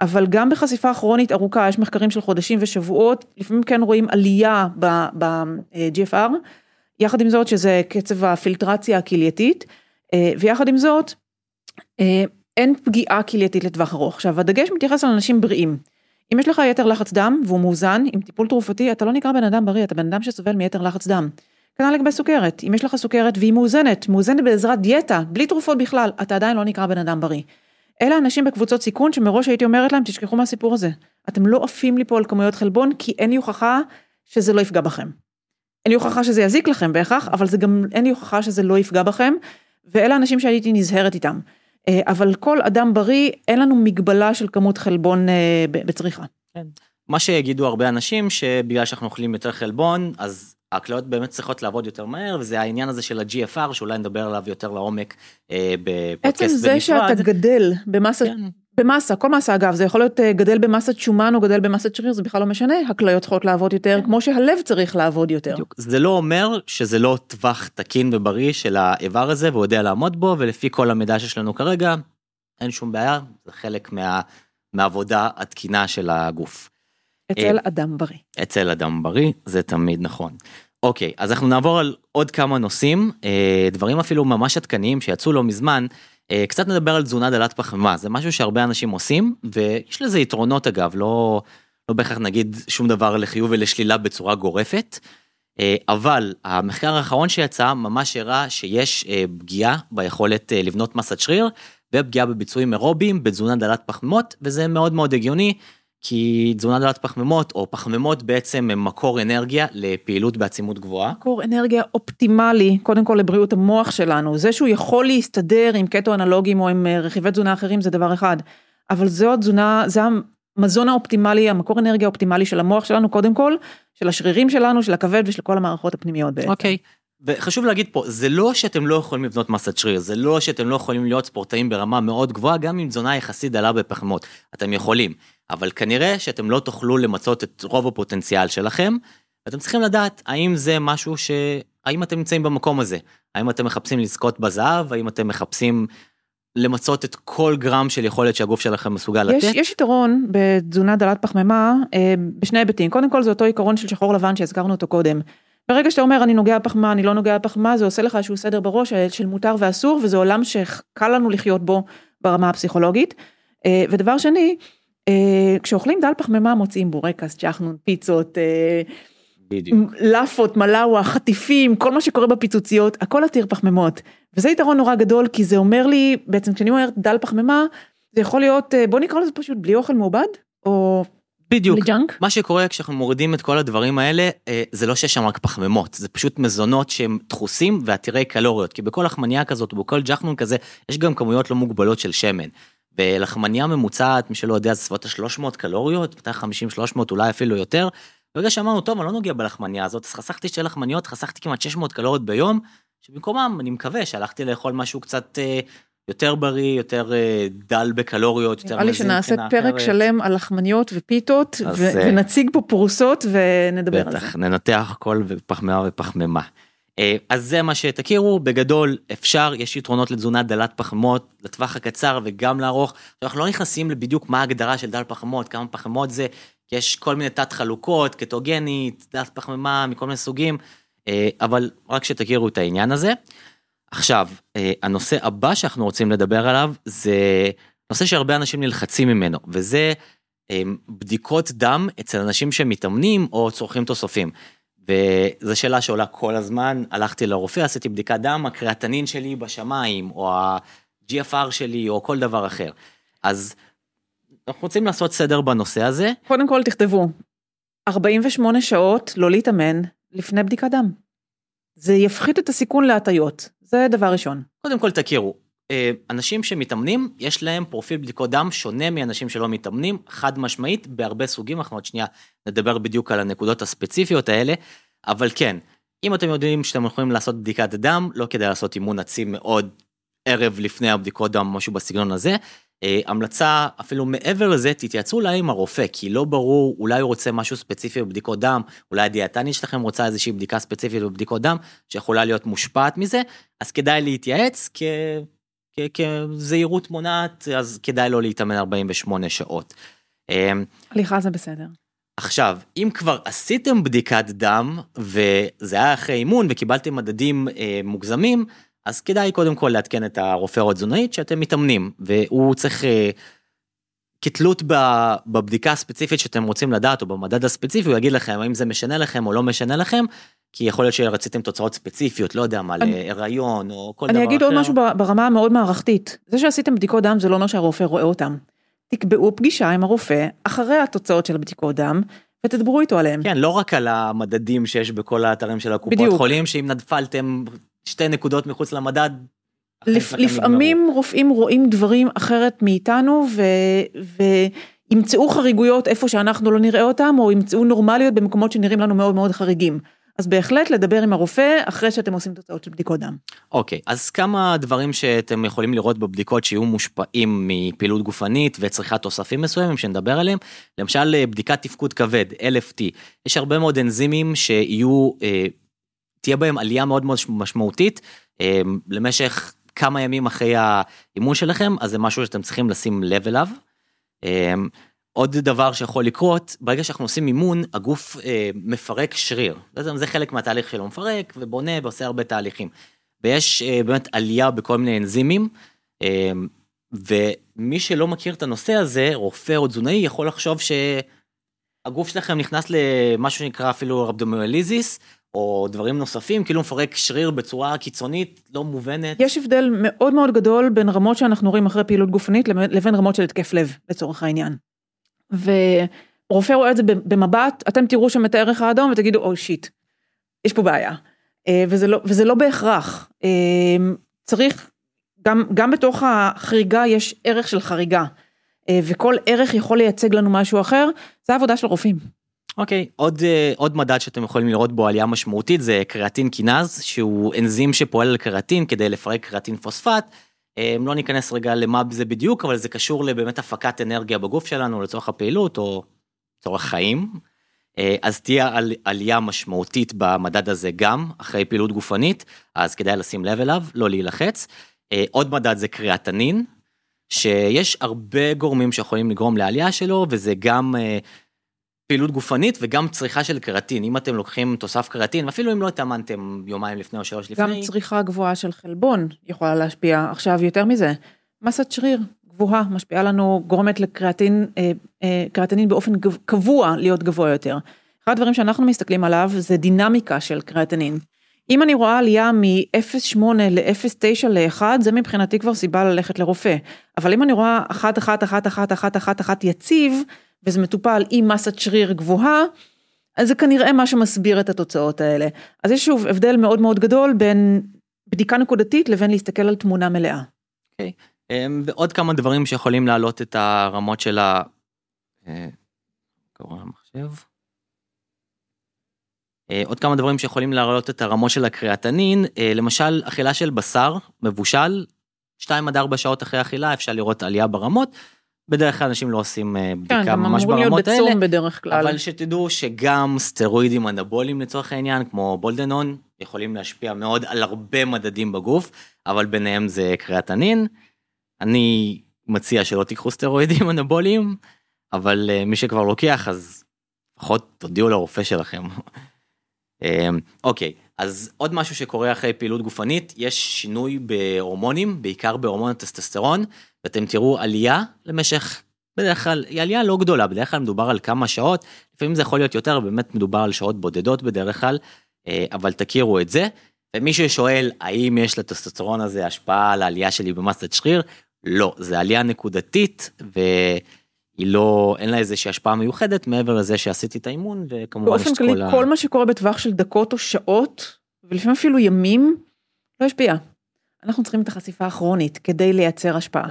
אבל גם בחשיפה כרונית ארוכה, יש מחקרים של חודשים ושבועות, לפעמים כן רואים עלייה ב-GFR, יחד עם זאת שזה קצב הפילטרציה הכלייתית, אה, ויחד עם זאת, אה, אין פגיעה כלייתית לטווח ארוך. עכשיו, הדגש מתייחס על אנשים בריאים. אם יש לך יתר לחץ דם והוא מאוזן עם טיפול תרופתי, אתה לא נקרא בן אדם בריא, אתה בן אדם שסובל מיתר לחץ דם. כנ"ל לגבי סוכרת, אם יש לך סוכרת והיא מאוזנת, מאוזנת בעזרת דיאטה, בלי תרופות בכלל, אתה עדיין לא נקרא בן אדם בריא. אלה אנשים בקבוצות סיכון שמראש הייתי אומרת להם, תשכחו מהסיפור הזה. אתם לא עפים לי פה על כמויות חלבון, כי אין לי הוכחה שזה לא יפגע בכם. אין לי הוכחה שזה יזיק לכם בהכרח, אבל זה גם אין לי הוכחה שזה לא יפגע בכם, ואלה אנשים שהייתי נזהרת איתם. אה, אבל כל אדם בריא, אין לנו מגבלה של כמות חלבון אה, בצריכה. כן. מה שיגידו הרבה אנשים, שבגלל שאנחנו אוכלים יותר חלבון, אז הכליות באמת צריכות לעבוד יותר מהר, וזה העניין הזה של ה-GFR, שאולי נדבר עליו יותר לעומק אה, בפודקאסט בנפרד. עצם זה שאתה גדל במסה, כן. במסה, כל מסה אגב, זה יכול להיות אה, גדל במסת שומן או גדל במסת שריר, זה בכלל לא משנה, הכליות צריכות לעבוד יותר, כן. כמו שהלב צריך לעבוד יותר. בדיוק. זה לא אומר שזה לא טווח תקין ובריא של האיבר הזה, והוא יודע לעמוד בו, ולפי כל המידע שיש לנו כרגע, אין שום בעיה, זה חלק מה, מהעבודה התקינה של הגוף. אצל אה, אדם בריא. אצל אדם בריא, זה תמיד נכון. אוקיי, אז אנחנו נעבור על עוד כמה נושאים, אה, דברים אפילו ממש עדכניים שיצאו לא מזמן. אה, קצת נדבר על תזונה דלת פחמימה, זה משהו שהרבה אנשים עושים, ויש לזה יתרונות אגב, לא, לא בהכרח נגיד שום דבר לחיוב ולשלילה בצורה גורפת. אבל המחקר האחרון שיצא ממש הראה שיש פגיעה ביכולת לבנות מסת שריר ופגיעה בביצועים אירוביים בתזונה דלת פחמימות וזה מאוד מאוד הגיוני כי תזונה דלת פחמימות או פחמימות בעצם הם מקור אנרגיה לפעילות בעצימות גבוהה. מקור אנרגיה אופטימלי קודם כל לבריאות המוח שלנו זה שהוא יכול להסתדר עם קטו אנלוגים או עם אה, רכיבי תזונה אחרים זה דבר אחד אבל זו התזונה זה המזון האופטימלי, המקור אנרגיה האופטימלי של המוח שלנו, קודם כל, של השרירים שלנו, של הכבד ושל כל המערכות הפנימיות בעצם. אוקיי. וחשוב להגיד פה, זה לא שאתם לא יכולים לבנות מסת שריר, זה לא שאתם לא יכולים להיות ספורטאים ברמה מאוד גבוהה, גם אם תזונה יחסית דלה בפחמות. אתם יכולים, אבל כנראה שאתם לא תוכלו למצות את רוב הפוטנציאל שלכם, ואתם צריכים לדעת האם זה משהו ש... האם אתם נמצאים במקום הזה? האם אתם מחפשים לזכות בזהב? האם אתם מחפשים למצות את כל גרם של יכולת שהגוף שלכם מסוגל יש, לתת? יש יתרון בתזונה דלת פחמימה אה, בשני היבטים. קודם כל זה אותו עיקרון של שחור לבן שהזכרנו אותו קודם. ברגע שאתה אומר אני נוגע בפחמה, אני לא נוגע בפחמה, זה עושה לך איזשהו סדר בראש אה, של מותר ואסור, וזה עולם שקל לנו לחיות בו ברמה הפסיכולוגית. אה, ודבר שני, אה, כשאוכלים דל פחמימה מוצאים בורקס, צ'חנון, פיצות, בדיוק. לאפות, מלאווה, חטיפים, כל מה שקורה בפיצוציות, הכל עתיר פחמימות. וזה יתרון נורא גדול, כי זה אומר לי, בעצם כשאני אומרת דל פחמימה, זה יכול להיות, בוא נקרא לזה פשוט בלי אוכל מעובד, או בדיוק. בלי ג'אנק. מה שקורה כשאנחנו מורידים את כל הדברים האלה, אה, זה לא שיש שם רק פחמימות, זה פשוט מזונות שהם דחוסים ועתירי קלוריות, כי בכל לחמניה כזאת ובכל ג'חנון כזה, יש גם כמויות לא מוגבלות של שמן. ולחמניה ממוצעת, מי שלא יודע, זה סביבות ה-300 קלוריות, 250-300 אולי אפילו יותר. ברגע שאמרנו, טוב, אני לא נוגע בלחמניה הזאת, אז חסכתי שתי לחמניות, חסכתי כמעט 600 קלוריות ביום, שבמקומם אני מקווה שהלכתי לאכול משהו קצת אה, יותר בריא, יותר אה, דל בקלוריות, יותר נראה לי מזין שנעשה מבחינה פרק אחרת. שלם על לחמניות ופיתות, ו- אה, ונציג פה פרוסות ונדבר על זה. בטח, ננתח הכל בפחמימה ופחמימה. אה, אז זה מה שתכירו, בגדול אפשר, יש יתרונות לתזונה דלת פחמות לטווח הקצר וגם לארוך. אנחנו לא נכנסים לבדיוק מה ההגדרה של דל פחמות, כמה פחמות זה, כי יש כל מיני תת חלוקות, קטוגנית, דלת פחמימה מכל מיני סוגים, אבל רק שתכירו את העניין הזה. עכשיו, אה, הנושא הבא שאנחנו רוצים לדבר עליו זה נושא שהרבה אנשים נלחצים ממנו, וזה אה, בדיקות דם אצל אנשים שמתאמנים או צורכים תוספים. וזו שאלה שעולה כל הזמן, הלכתי לרופא, עשיתי בדיקת דם, הקריאטנין שלי בשמיים, או ה-GFR שלי, או כל דבר אחר. אז אנחנו רוצים לעשות סדר בנושא הזה. קודם כל תכתבו, 48 שעות לא להתאמן לפני בדיקת דם. זה יפחית את הסיכון להטיות, זה דבר ראשון. קודם כל תכירו, אה, אנשים שמתאמנים, יש להם פרופיל בדיקות דם שונה מאנשים שלא מתאמנים, חד משמעית, בהרבה סוגים, אנחנו עוד שנייה נדבר בדיוק על הנקודות הספציפיות האלה, אבל כן, אם אתם יודעים שאתם יכולים לעשות בדיקת דם, לא כדאי לעשות אימון עצים מאוד ערב לפני הבדיקות דם, משהו בסגנון הזה. אה, המלצה אפילו מעבר לזה, תתייעצו אולי עם הרופא, כי לא ברור, אולי הוא רוצה משהו ספציפי בבדיקות דם, אולי הדיאטנית שלכם רוצה איזושהי בדיקה ספציפית בבדיקות דם, שיכולה להיות מושפעת מזה, אז כדאי להתייעץ, כ... כ- כזהירות מונעת, אז כדאי לא להתאמן 48 שעות. אמ, הליכה זה בסדר. עכשיו, אם כבר עשיתם בדיקת דם, וזה היה אחרי אימון וקיבלתם מדדים אה, מוגזמים, אז כדאי קודם כל לעדכן את הרופא או התזונאית שאתם מתאמנים, והוא צריך, אה, כתלות בבדיקה הספציפית שאתם רוצים לדעת, או במדד הספציפי, הוא יגיד לכם האם זה משנה לכם או לא משנה לכם, כי יכול להיות שרציתם תוצאות ספציפיות, לא יודע מה, אני- להיריון או כל דבר אני אחר. אגיד עוד משהו ברמה המאוד מערכתית. זה שעשיתם בדיקות דם זה לא אומר שהרופא רואה אותם. תקבעו פגישה עם הרופא אחרי התוצאות של הבדיקות דם, ותדברו איתו עליהם. כן, לא רק על המדדים שיש בכל האתרים של הקופות בדיוק. חולים, שאם נפלתם שתי נקודות מחוץ למדד, לפ, לפעמים רופאים רואים דברים אחרת מאיתנו ו, וימצאו חריגויות איפה שאנחנו לא נראה אותם, או ימצאו נורמליות במקומות שנראים לנו מאוד מאוד חריגים. אז בהחלט לדבר עם הרופא אחרי שאתם עושים תוצאות של בדיקות דם. אוקיי, אז כמה דברים שאתם יכולים לראות בבדיקות שיהיו מושפעים מפעילות גופנית וצריכת תוספים מסוימים שנדבר עליהם, למשל בדיקת תפקוד כבד, LFT, יש הרבה מאוד אנזימים שיהיו, אה, תהיה בהם עלייה מאוד מאוד משמעותית אה, למשך כמה ימים אחרי האימון שלכם, אז זה משהו שאתם צריכים לשים לב אליו. אה, עוד דבר שיכול לקרות, ברגע שאנחנו עושים אימון, הגוף אה, מפרק שריר. זה, חלק מהתהליך שלו, מפרק ובונה ועושה הרבה תהליכים. ויש אה, באמת עלייה בכל מיני אנזימים, אה, ומי שלא מכיר את הנושא הזה, רופא או תזונאי, יכול לחשוב שהגוף שלכם נכנס למשהו שנקרא אפילו רבדומליזיס, או דברים נוספים, כאילו מפרק שריר בצורה קיצונית, לא מובנת. יש הבדל מאוד מאוד גדול בין רמות שאנחנו רואים אחרי פעילות גופנית לבין רמות של התקף לב לצורך העניין. ורופא רואה את זה במבט, אתם תראו שם את הערך האדום ותגידו אוי שיט, יש פה בעיה. אה, וזה לא, וזה לא בהכרח. אה, צריך, גם, גם בתוך החריגה יש ערך של חריגה. אה, וכל ערך יכול לייצג לנו משהו אחר, זה עבודה של רופאים. אוקיי, okay, עוד, uh, עוד מדד שאתם יכולים לראות בו עלייה משמעותית זה קריאטין קינז, שהוא אנזים שפועל על קריאטין כדי לפרק קריאטין פוספט. Um, לא ניכנס רגע למה זה בדיוק, אבל זה קשור לבאמת הפקת אנרגיה בגוף שלנו לצורך הפעילות או לצורך חיים. אז תהיה על, עלייה משמעותית במדד הזה גם, אחרי פעילות גופנית, אז כדאי לשים לב אליו, לא להילחץ. עוד מדד זה קריאטנין, שיש הרבה גורמים שיכולים לגרום לעלייה שלו, וזה גם... Uh, פעילות גופנית וגם צריכה של קרטין, אם אתם לוקחים תוסף קרטין, אפילו אם לא התאמנתם יומיים לפני או שלוש לפני. גם צריכה גבוהה של חלבון יכולה להשפיע. עכשיו, יותר מזה, מסת שריר גבוהה משפיעה לנו, גורמת לקריאטין, אה, אה, קריאטינין באופן קבוע להיות גבוה יותר. אחד הדברים שאנחנו מסתכלים עליו זה דינמיקה של קריאטינין. אם אני רואה עלייה מ-0.8 ל-0.9 ל-1, זה מבחינתי כבר סיבה ללכת לרופא. אבל אם אני רואה 1, 1, 1, 1, 1, 1, 1 יציב, וזה מטופל עם מסת שריר גבוהה, אז זה כנראה מה שמסביר את התוצאות האלה. אז יש שוב הבדל מאוד מאוד גדול בין בדיקה נקודתית לבין להסתכל על תמונה מלאה. אוקיי, okay. אמ, ועוד כמה דברים שיכולים להעלות את הרמות של ה... אה, המחשב. אה, עוד כמה דברים שיכולים להעלות את הרמות של הקריאטנין, אה, למשל אכילה של בשר מבושל, 2 עד 4 שעות אחרי אכילה אפשר לראות עלייה ברמות. בדרך כלל אנשים לא עושים אה, כן, בדיקה כן, ממש ברמות האלה, בדרך כלל. אבל שתדעו שגם סטרואידים אנבוליים לצורך העניין, כמו בולדנון, יכולים להשפיע מאוד על הרבה מדדים בגוף, אבל ביניהם זה קריאטנין. אני מציע שלא תיקחו סטרואידים אנבוליים, אבל מי שכבר לוקח אז לפחות תודיעו לרופא שלכם. אמ, אוקיי, אז עוד משהו שקורה אחרי פעילות גופנית, יש שינוי בהורמונים, בעיקר בהורמון הטסטסטרון. ואתם תראו עלייה למשך, בדרך כלל, היא עלייה לא גדולה, בדרך כלל מדובר על כמה שעות, לפעמים זה יכול להיות יותר, באמת מדובר על שעות בודדות בדרך כלל, אה, אבל תכירו את זה. ומי ששואל האם יש לטסטסטרון הזה השפעה על העלייה שלי במסת שריר, לא, זה עלייה נקודתית והיא לא, אין לה איזושהי השפעה מיוחדת מעבר לזה שעשיתי את האימון וכמובן יש את כל ה... באופן כללי כל מה שקורה בטווח של דקות או שעות ולפעמים אפילו ימים לא ישפיע. אנחנו צריכים את החשיפה הכרונית כדי לייצר השפעה.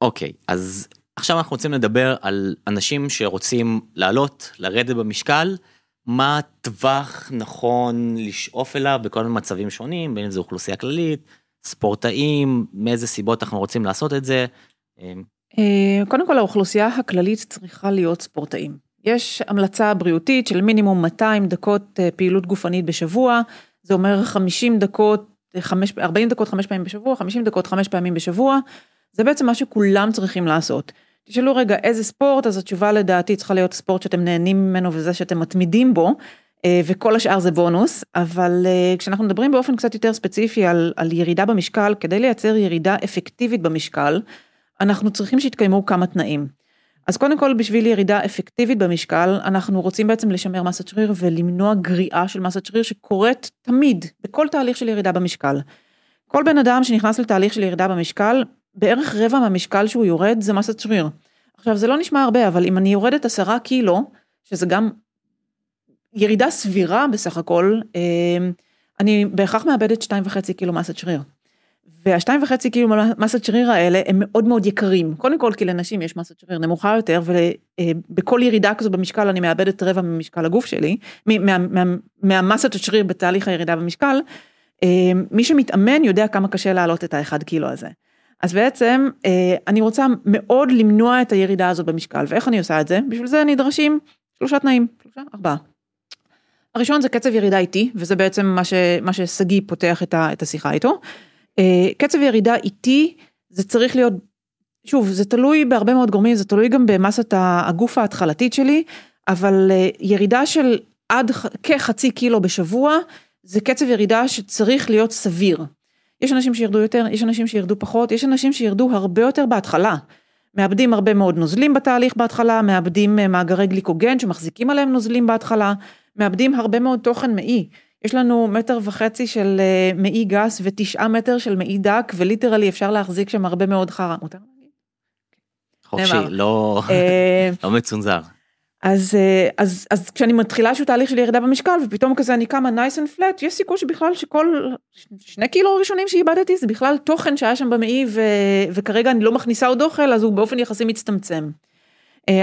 אוקיי, אז עכשיו אנחנו רוצים לדבר על אנשים שרוצים לעלות, לרדת במשקל, מה טווח נכון לשאוף אליו בכל מיני מצבים שונים, בין אם זה אוכלוסייה כללית, ספורטאים, מאיזה סיבות אנחנו רוצים לעשות את זה. אה, קודם כל האוכלוסייה הכללית צריכה להיות ספורטאים. יש המלצה בריאותית של מינימום 200 דקות אה, פעילות גופנית בשבוע, זה אומר 50 דקות, 40 דקות 5 פעמים בשבוע, 50 דקות 5 פעמים בשבוע. זה בעצם מה שכולם צריכים לעשות. תשאלו רגע איזה ספורט, אז התשובה לדעתי צריכה להיות ספורט שאתם נהנים ממנו וזה שאתם מתמידים בו, אה, וכל השאר זה בונוס, אבל אה, כשאנחנו מדברים באופן קצת יותר ספציפי על, על ירידה במשקל, כדי לייצר ירידה אפקטיבית במשקל, אנחנו צריכים שיתקיימו כמה תנאים. אז קודם כל בשביל ירידה אפקטיבית במשקל, אנחנו רוצים בעצם לשמר מסת שריר ולמנוע גריעה של מסת שריר שקורית תמיד, בכל תהליך של ירידה במשקל. כל בן אדם שנכנס לתהליך של ירידה במשקל, בערך רבע מהמשקל שהוא יורד זה מסת שריר. עכשיו זה לא נשמע הרבה, אבל אם אני יורדת עשרה קילו, שזה גם ירידה סבירה בסך הכל, אה, אני בהכרח מאבדת שתיים וחצי קילו מסת שריר. והשתיים וחצי קילו מסת שריר האלה הם מאוד מאוד יקרים. קודם כל כי לנשים יש מסת שריר נמוכה יותר, ובכל ירידה כזו במשקל אני מאבדת רבע ממשקל הגוף שלי, מה, מה, מהמסת השריר בתהליך הירידה במשקל. אה, מי שמתאמן יודע כמה קשה להעלות את האחד קילו הזה. אז בעצם אה, אני רוצה מאוד למנוע את הירידה הזאת במשקל, ואיך אני עושה את זה? בשביל זה נדרשים שלושה תנאים, שלושה, ארבעה. הראשון זה קצב ירידה איטי, וזה בעצם מה, מה ששגיא פותח את, ה, את השיחה איתו. אה, קצב ירידה איטי, זה צריך להיות, שוב, זה תלוי בהרבה מאוד גורמים, זה תלוי גם במסת הגוף ההתחלתית שלי, אבל אה, ירידה של עד כחצי קילו בשבוע, זה קצב ירידה שצריך להיות סביר. יש אנשים שירדו יותר, יש אנשים שירדו פחות, יש אנשים שירדו הרבה יותר בהתחלה. מאבדים הרבה מאוד נוזלים בתהליך בהתחלה, מאבדים אה, מאגרי גליקוגן שמחזיקים עליהם נוזלים בהתחלה, מאבדים הרבה מאוד תוכן מעי. יש לנו מטר וחצי של אה, מעי גס ותשעה מטר של מעי דק, וליטרלי אפשר להחזיק שם הרבה מאוד חרא. מותר חופשי, לא, אה, לא מצונזר. אז, אה, אז, אז כשאני מתחילה איזשהו תהליך של ירידה במשקל ופתאום כזה אני קמה nice and flat יש סיכוי שבכלל שכל שני קילו הראשונים שאיבדתי זה בכלל תוכן שהיה שם במעי ו, וכרגע אני לא מכניסה עוד אוכל אז הוא באופן יחסי מצטמצם.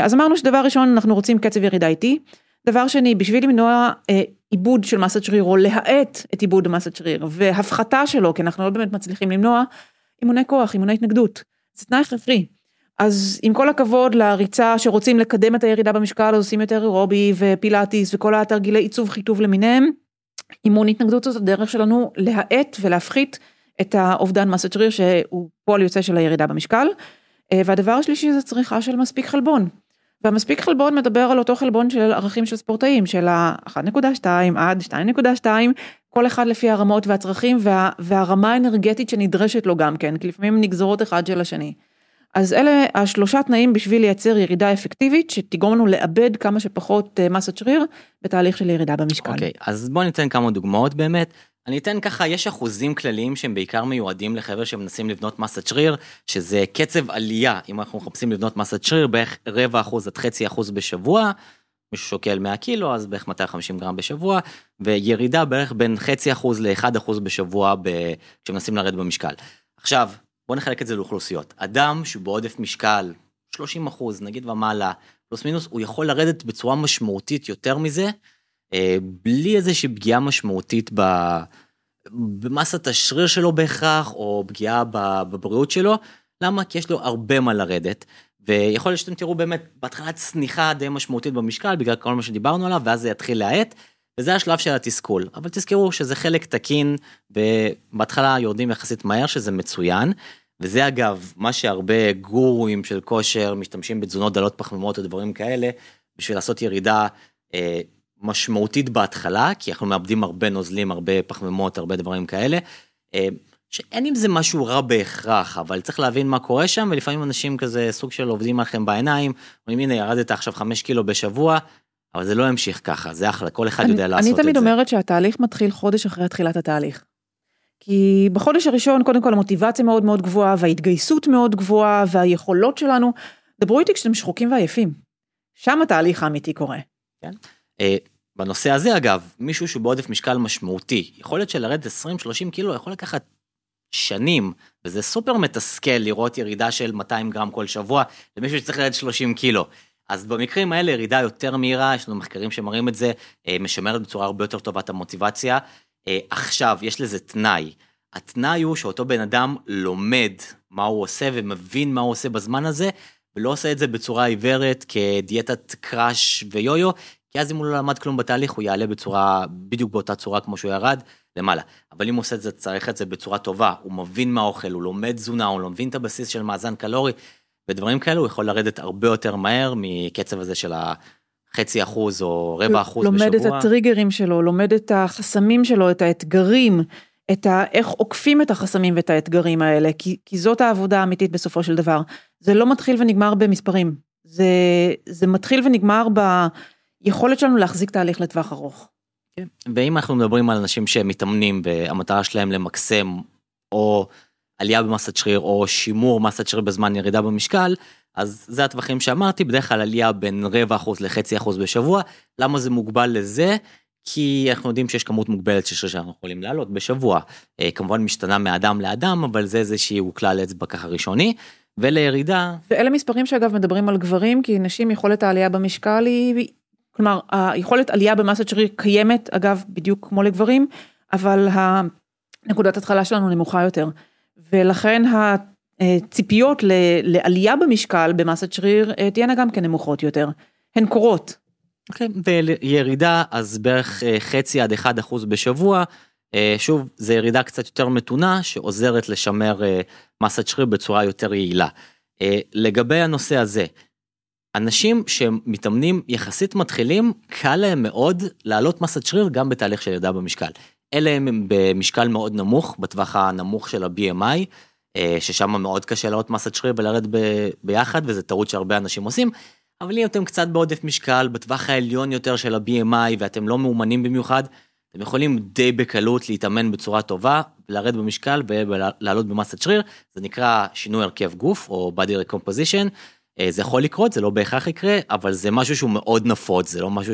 אז אמרנו שדבר ראשון אנחנו רוצים קצב ירידה איטי. דבר שני בשביל למנוע אה, עיבוד של מסת שריר או להאט את עיבוד מסת שריר והפחתה שלו כי אנחנו לא באמת מצליחים למנוע אימוני כוח אימוני התנגדות. זה תנאי הכרחי. אז עם כל הכבוד לריצה שרוצים לקדם את הירידה במשקל, אז עושים יותר אירובי ופילאטיס וכל התרגילי עיצוב חיטוב למיניהם, אימון התנגדות זאת הדרך שלנו להאט ולהפחית את האובדן מסת שריר שהוא פועל יוצא של הירידה במשקל. אה, והדבר השלישי זה צריכה של מספיק חלבון. והמספיק חלבון מדבר על אותו חלבון של ערכים של ספורטאים, של ה-1.2 עד 2.2, כל אחד לפי הרמות והצרכים וה, והרמה האנרגטית שנדרשת לו גם כן, כי לפעמים נגזרות אחד של השני. אז אלה השלושה תנאים בשביל לייצר ירידה אפקטיבית שתגרום לנו לאבד כמה שפחות אה, מסת שריר בתהליך של ירידה במשקל. אוקיי, okay, אז בוא ניתן כמה דוגמאות באמת. אני אתן ככה, יש אחוזים כלליים שהם בעיקר מיועדים לחבר'ה שמנסים לבנות מסת שריר, שזה קצב עלייה, אם אנחנו מחפשים לבנות מסת שריר, בערך רבע אחוז עד חצי אחוז בשבוע, מי ששוקל 100 קילו, אז בערך 250 גרם בשבוע, וירידה בערך בין חצי אחוז לאחד אחוז בשבוע ב... כשמנסים לרדת במשקל. עכשיו, בוא נחלק את זה לאוכלוסיות. אדם שהוא בעודף משקל 30 אחוז, נגיד ומעלה, פלוס מינוס, הוא יכול לרדת בצורה משמעותית יותר מזה, אה, בלי איזושהי פגיעה משמעותית ב... במסת השריר שלו בהכרח, או פגיעה בבריאות שלו. למה? כי יש לו הרבה מה לרדת. ויכול להיות שאתם תראו באמת בהתחלה צניחה די משמעותית במשקל בגלל כל מה שדיברנו עליו ואז זה יתחיל להאט. וזה השלב של התסכול אבל תזכרו שזה חלק תקין ובהתחלה יורדים יחסית מהר שזה מצוין. וזה אגב מה שהרבה גורואים של כושר משתמשים בתזונות דלות פחמימות או דברים כאלה בשביל לעשות ירידה אה, משמעותית בהתחלה כי אנחנו מאבדים הרבה נוזלים הרבה פחמימות הרבה דברים כאלה. אה, שאין עם זה משהו רע בהכרח אבל צריך להבין מה קורה שם ולפעמים אנשים כזה סוג של עובדים עליכם בעיניים אומרים הנה ירדת עכשיו חמש קילו בשבוע אבל זה לא ימשיך ככה, זה אחלה, כל אחד אני, יודע לעשות את זה. אני תמיד אומרת שהתהליך מתחיל חודש אחרי תחילת התהליך. כי בחודש הראשון, קודם כל המוטיבציה מאוד מאוד גבוהה, וההתגייסות מאוד גבוהה, והיכולות שלנו, דברו איתי כשאתם שחוקים ועייפים. שם התהליך האמיתי קורה. כן. אה, בנושא הזה אגב, מישהו שהוא בעודף משקל משמעותי, יכולת של לרדת 20-30 קילו יכול לקחת שנים, וזה סופר מתסכל לראות ירידה של 200 גרם כל שבוע, למישהו שצריך לרדת 30 קילו. אז במקרים האלה ירידה יותר מהירה, יש לנו מחקרים שמראים את זה, אה, משמרת בצורה הרבה יותר טובה את המוטיבציה. אה, עכשיו, יש לזה תנאי. התנאי הוא שאותו בן אדם לומד מה הוא עושה ומבין מה הוא עושה בזמן הזה, ולא עושה את זה בצורה עיוורת כדיאטת קראש ויו-יו, כי אז אם הוא לא למד כלום בתהליך הוא יעלה בצורה, בדיוק באותה צורה כמו שהוא ירד, למעלה. אבל אם הוא עושה את זה, צריך את זה בצורה טובה, הוא מבין מה האוכל, הוא לומד תזונה, הוא לא מבין את הבסיס של מאזן קלורי, ודברים כאלו הוא יכול לרדת הרבה יותר מהר מקצב הזה של החצי אחוז או רבע אחוז לומד בשבוע. לומד את הטריגרים שלו, לומד את החסמים שלו, את האתגרים, את ה... איך עוקפים את החסמים ואת האתגרים האלה, כי, כי זאת העבודה האמיתית בסופו של דבר. זה לא מתחיל ונגמר במספרים, זה, זה מתחיל ונגמר ביכולת שלנו להחזיק תהליך לטווח ארוך. כן. ואם אנחנו מדברים על אנשים שמתאמנים והמטרה שלהם למקסם או עלייה במסת שריר או שימור מסת שריר בזמן ירידה במשקל, אז זה הטווחים שאמרתי, בדרך כלל עלייה בין רבע אחוז לחצי אחוז בשבוע. למה זה מוגבל לזה? כי אנחנו יודעים שיש כמות מוגבלת של שריר שאנחנו יכולים לעלות בשבוע. אה, כמובן משתנה מאדם לאדם, אבל זה איזשהו כלל אצבע ככה ראשוני. ולירידה. ואלה מספרים שאגב מדברים על גברים, כי נשים יכולת העלייה במשקל היא, כלומר, היכולת עלייה במסת שריר קיימת, אגב, בדיוק כמו לגברים, אבל הנקודת התחלה שלנו נמוכה יותר. ולכן הציפיות לעלייה במשקל במסת שריר אה, תהיינה גם כן נמוכות יותר. הן קורות. Okay, אוקיי, וירידה אז בערך אה, חצי עד אחד אחוז בשבוע. אה, שוב, זו ירידה קצת יותר מתונה שעוזרת לשמר מסת שריר בצורה יותר יעילה. לגבי הנושא הזה, אנשים שמתאמנים יחסית מתחילים, קל להם מאוד לעלות מסת שריר גם בתהליך של ירידה במשקל. אלה הם במשקל מאוד נמוך, בטווח הנמוך של ה-BMI, אה, ששם מאוד קשה לעלות מסת שריר ולרדת ב- ביחד, וזה טעות שהרבה אנשים עושים. אבל אם אתם קצת בעודף משקל, בטווח העליון יותר של ה-BMI, ואתם לא מאומנים במיוחד, אתם יכולים די בקלות להתאמן בצורה טובה, לרדת במשקל ולעלות במסת שריר, זה נקרא שינוי הרכב גוף, או body recomposition, אה, זה יכול לקרות, זה לא בהכרח יקרה, אבל זה משהו שהוא מאוד נפוץ, זה לא משהו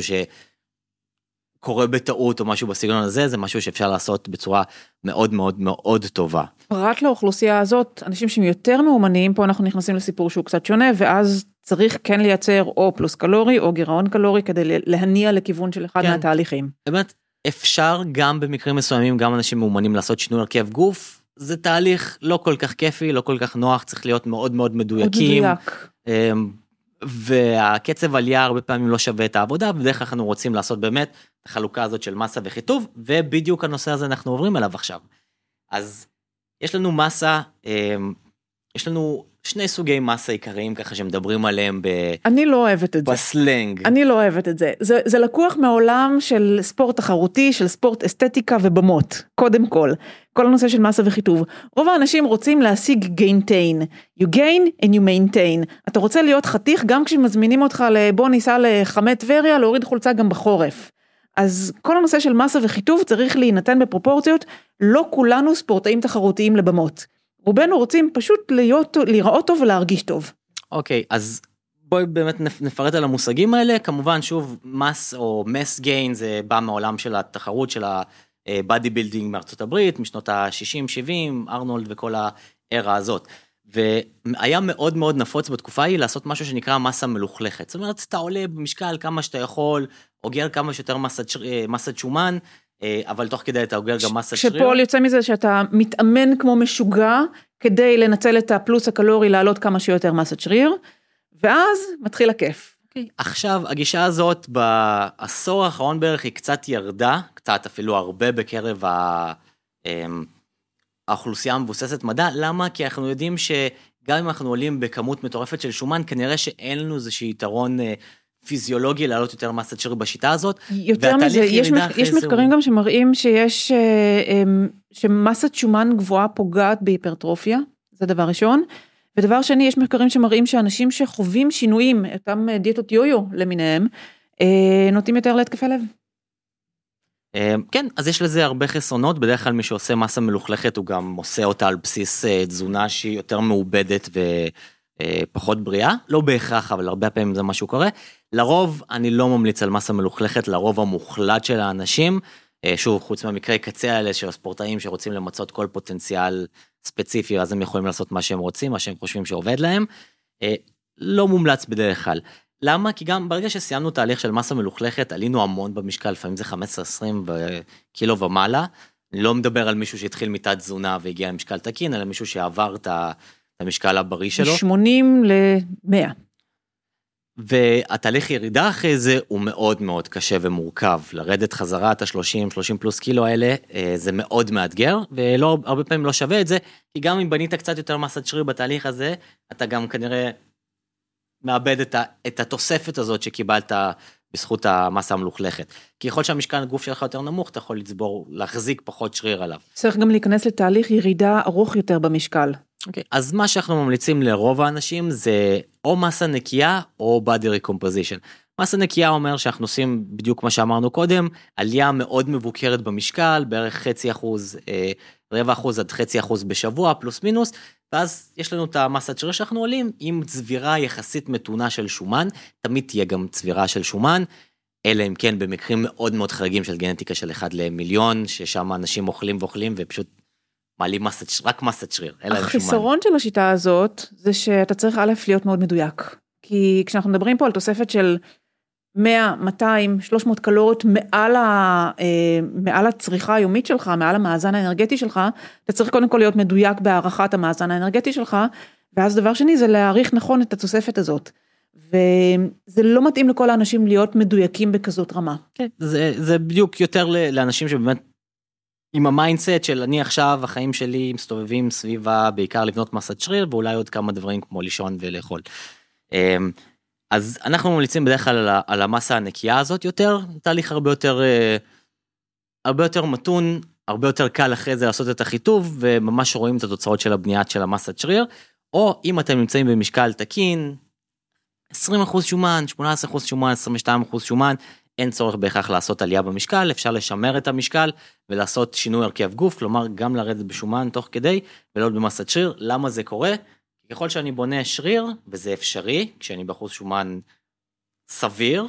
שקורה בטעות או משהו בסגנון הזה, זה משהו שאפשר לעשות בצורה מאוד מאוד מאוד טובה. פרט לאוכלוסייה הזאת, אנשים שהם יותר מאומנים, פה אנחנו נכנסים לסיפור שהוא קצת שונה, ואז צריך כן לייצר או פלוס קלורי או גירעון קלורי כדי להניע לכיוון של אחד כן. מהתהליכים. באמת, אפשר גם במקרים מסוימים, גם אנשים מאומנים לעשות שינוי הרכב גוף, זה תהליך לא כל כך כיפי, לא כל כך נוח, צריך להיות מאוד מאוד מדויקים. מדויק. והקצב עלייה הרבה פעמים לא שווה את העבודה, ובדרך כלל אנחנו רוצים לעשות באמת את החלוקה הזאת של מסה וחיטוב, ובדיוק הנושא הזה אנחנו עוברים אליו עכשיו. אז יש לנו מסה, אמ, יש לנו שני סוגי מסה עיקריים ככה שמדברים עליהם ב... אני לא אוהבת את בסלנג. זה. אני לא אוהבת את זה. זה. זה לקוח מעולם של ספורט תחרותי, של ספורט אסתטיקה ובמות, קודם כל. כל הנושא של מסה וחיטוב. רוב האנשים רוצים להשיג גיינטיין. You gain and you maintain. אתה רוצה להיות חתיך גם כשמזמינים אותך לבוא ניסע לחמי טבריה, להוריד חולצה גם בחורף. אז כל הנושא של מסה וחיטוב צריך להינתן בפרופורציות, לא כולנו ספורטאים תחרותיים לבמות. רובנו רוצים פשוט להיות, להיראות טוב ולהרגיש טוב. אוקיי, okay, אז בואי באמת נפרט על המושגים האלה, כמובן שוב mass או mass gain זה בא מעולם של התחרות של ה body building מארצות הברית, משנות ה-60-70, ארנולד וכל ה era הזאת. והיה מאוד מאוד נפוץ בתקופה ההיא לעשות משהו שנקרא מסה מלוכלכת. זאת אומרת, אתה עולה במשקל כמה שאתה יכול, אוגר כמה שיותר מסת, מסת שומן, אה, אבל תוך כדי אתה אוגר גם מסת שריר. שפועל יוצא מזה שאתה מתאמן כמו משוגע, כדי לנצל את הפלוס הקלורי לעלות כמה שיותר מסת שריר, ואז מתחיל הכיף. Okay. אוקיי. עכשיו, הגישה הזאת בעשור האחרון בערך היא קצת ירדה, קצת אפילו הרבה בקרב ה... אמ, האוכלוסייה המבוססת מדע, למה? כי אנחנו יודעים שגם אם אנחנו עולים בכמות מטורפת של שומן, כנראה שאין לנו איזשהו יתרון אה, פיזיולוגי להעלות יותר מסת שריר בשיטה הזאת. יותר מזה, יש, מח, יש מחקרים הוא... גם שמראים שיש, אה, אמ, שמסת שומן גבוהה פוגעת בהיפרטרופיה, זה דבר ראשון. ודבר שני, יש מחקרים שמראים שאנשים שחווים שינויים, אותם דיאטות יו-יו למיניהם, אה, נוטים יותר להתקפי לב. כן, אז יש לזה הרבה חסרונות, בדרך כלל מי שעושה מסה מלוכלכת הוא גם עושה אותה על בסיס תזונה שהיא יותר מעובדת ופחות בריאה, לא בהכרח, אבל הרבה פעמים זה מה שהוא קורה. לרוב אני לא ממליץ על מסה מלוכלכת, לרוב המוחלט של האנשים, אה, שוב, חוץ מהמקרי קצה האלה של הספורטאים שרוצים למצות כל פוטנציאל ספציפי, אז הם יכולים לעשות מה שהם רוצים, מה שהם חושבים שעובד להם, אה, לא מומלץ בדרך כלל. למה? כי גם ברגע שסיימנו תהליך של מסה מלוכלכת, עלינו המון במשקל, לפעמים זה 15-20 קילו ומעלה. אני לא מדבר על מישהו שהתחיל מתת תזונה והגיע למשקל תקין, אלא מישהו שעבר את המשקל הבריא שלו. 80 ל-100. והתהליך ירידה אחרי זה הוא מאוד מאוד קשה ומורכב. לרדת חזרה את ה-30, 30 פלוס קילו האלה, אה, זה מאוד מאתגר, ולא, הרבה פעמים לא שווה את זה, כי גם אם בנית קצת יותר מסת שריר בתהליך הזה, אתה גם כנראה מאבד את, ה, את התוספת הזאת שקיבלת בזכות המסה המלוכלכת. כי ככל שהמשקל הגוף שלך יותר נמוך, אתה יכול לצבור, להחזיק פחות שריר עליו. צריך גם להיכנס לתהליך ירידה ארוך יותר במשקל. אוקיי, okay, אז מה שאנחנו ממליצים לרוב האנשים זה או מסה נקייה או body recomposition. מסה נקייה אומר שאנחנו עושים בדיוק מה שאמרנו קודם, עלייה מאוד מבוקרת במשקל, בערך חצי אחוז, אה, רבע אחוז עד חצי אחוז בשבוע, פלוס מינוס, ואז יש לנו את המסת שריר שאנחנו עולים עם צבירה יחסית מתונה של שומן, תמיד תהיה גם צבירה של שומן, אלא אם כן במקרים מאוד מאוד חריגים של גנטיקה של אחד למיליון, ששם אנשים אוכלים ואוכלים ופשוט מעלים מסת, רק מסת שריר, להם שומן. החיסרון של השיטה הזאת זה שאתה צריך א' להיות מאוד מדויק. כי כשאנחנו מדברים פה על תוספת של 100, 200, 300 קלוריות מעל, ה, אה, מעל הצריכה היומית שלך, מעל המאזן האנרגטי שלך, אתה צריך קודם כל להיות מדויק בהערכת המאזן האנרגטי שלך, ואז דבר שני זה להעריך נכון את התוספת הזאת. וזה לא מתאים לכל האנשים להיות מדויקים בכזאת רמה. כן, זה, זה בדיוק יותר לאנשים שבאמת עם ה mindset של אני עכשיו החיים שלי מסתובבים סביבה בעיקר לבנות מסת שריר ואולי עוד כמה דברים כמו לישון ולאכול. אז אנחנו ממליצים בדרך כלל על, על המסה הנקייה הזאת יותר, תהליך הרבה יותר, אה, הרבה יותר מתון, הרבה יותר קל אחרי זה לעשות את החיטוב, וממש רואים את התוצאות של הבניית של המסת שריר, או אם אתם נמצאים במשקל תקין, 20% שומן, 18% שומן, 22% שומן, אין צורך בהכרח לעשות עלייה במשקל, אפשר לשמר את המשקל ולעשות שינוי הרכב גוף, כלומר גם לרדת בשומן תוך כדי ולא במסת שריר. למה זה קורה? ככל שאני בונה שריר, וזה אפשרי, כשאני באחוז שומן סביר,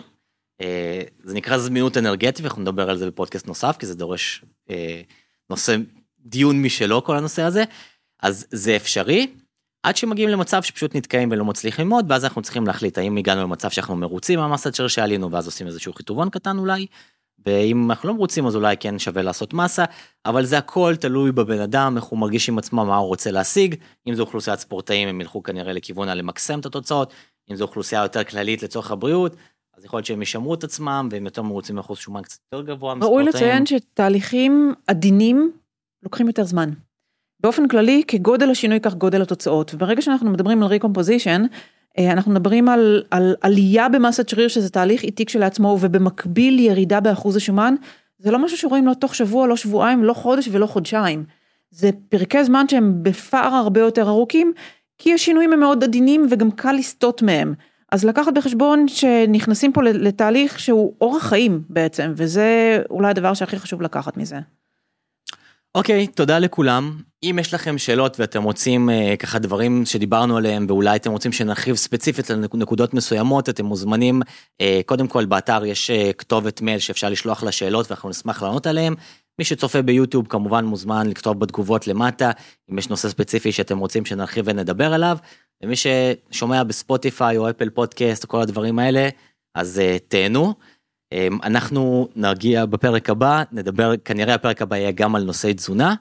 אה, זה נקרא זמינות אנרגטית, ואנחנו נדבר על זה בפודקאסט נוסף, כי זה דורש אה, נושא, דיון משלו, כל הנושא הזה, אז זה אפשרי, עד שמגיעים למצב שפשוט נתקעים ולא מצליחים ללמוד, ואז אנחנו צריכים להחליט האם הגענו למצב שאנחנו מרוצים מהמסת שריר שעלינו, ואז עושים איזשהו חיתובון קטן אולי, ואם אנחנו לא מרוצים אז אולי כן שווה לעשות מסה, אבל זה הכל תלוי בבן אדם, איך הוא מרגיש עם עצמו, מה הוא רוצה להשיג, אם זו אוכלוסיית ספורטאים הם ילכו כנראה לכיוון הלמקסם את התוצאות, אם זו אוכלוסייה יותר כללית לצורך הבריאות, אז יכול להיות שהם ישמרו את עצמם והם יותר מרוצים מאחוז שומן קצת יותר גבוה ראוי לציין שתהליכים עדינים לוקחים יותר זמן. באופן כללי, כגודל השינוי כך גודל התוצאות, וברגע שאנחנו מדברים על ריקומפוזיישן, אנחנו מדברים על, על עלייה במסת שריר שזה תהליך איטי כשלעצמו ובמקביל ירידה באחוז השומן, זה לא משהו שרואים לא תוך שבוע, לא שבועיים, לא חודש ולא חודשיים. זה פרקי זמן שהם בפער הרבה יותר ארוכים, כי השינויים הם מאוד עדינים וגם קל לסטות מהם. אז לקחת בחשבון שנכנסים פה לתהליך שהוא אורח חיים בעצם, וזה אולי הדבר שהכי חשוב לקחת מזה. אוקיי, okay, תודה לכולם. אם יש לכם שאלות ואתם רוצים uh, ככה דברים שדיברנו עליהם ואולי אתם רוצים שנרחיב ספציפית על נקודות מסוימות, אתם מוזמנים, uh, קודם כל באתר יש uh, כתובת מייל שאפשר לשלוח לה שאלות ואנחנו נשמח לענות עליהם. מי שצופה ביוטיוב כמובן מוזמן לכתוב בתגובות למטה, אם יש נושא ספציפי שאתם רוצים שנרחיב ונדבר עליו, ומי ששומע בספוטיפיי או אפל פודקאסט או כל הדברים האלה, אז uh, תהנו. אמ, אנחנו נגיע בפרק הבא, נדבר, כנראה הפרק הבא יהיה גם על נושאי תזונה.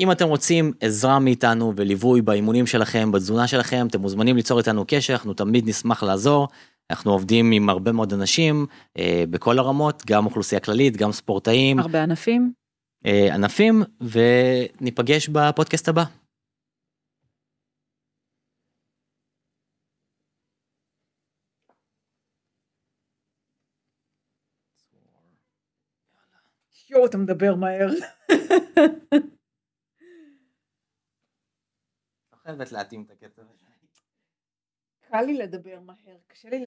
אם אתם רוצים עזרה מאיתנו וליווי באימונים שלכם, בתזונה שלכם, אתם מוזמנים ליצור איתנו קשר, אנחנו תמיד נשמח לעזור. אנחנו עובדים עם הרבה מאוד אנשים אה, בכל הרמות, גם אוכלוסייה כללית, גם ספורטאים. הרבה ענפים. אה, ענפים, וניפגש בפודקאסט הבא. יואו, אתה מדבר מהר. חייבת להתאים את הקצב הזה. קל לי לדבר מהר, קשה לי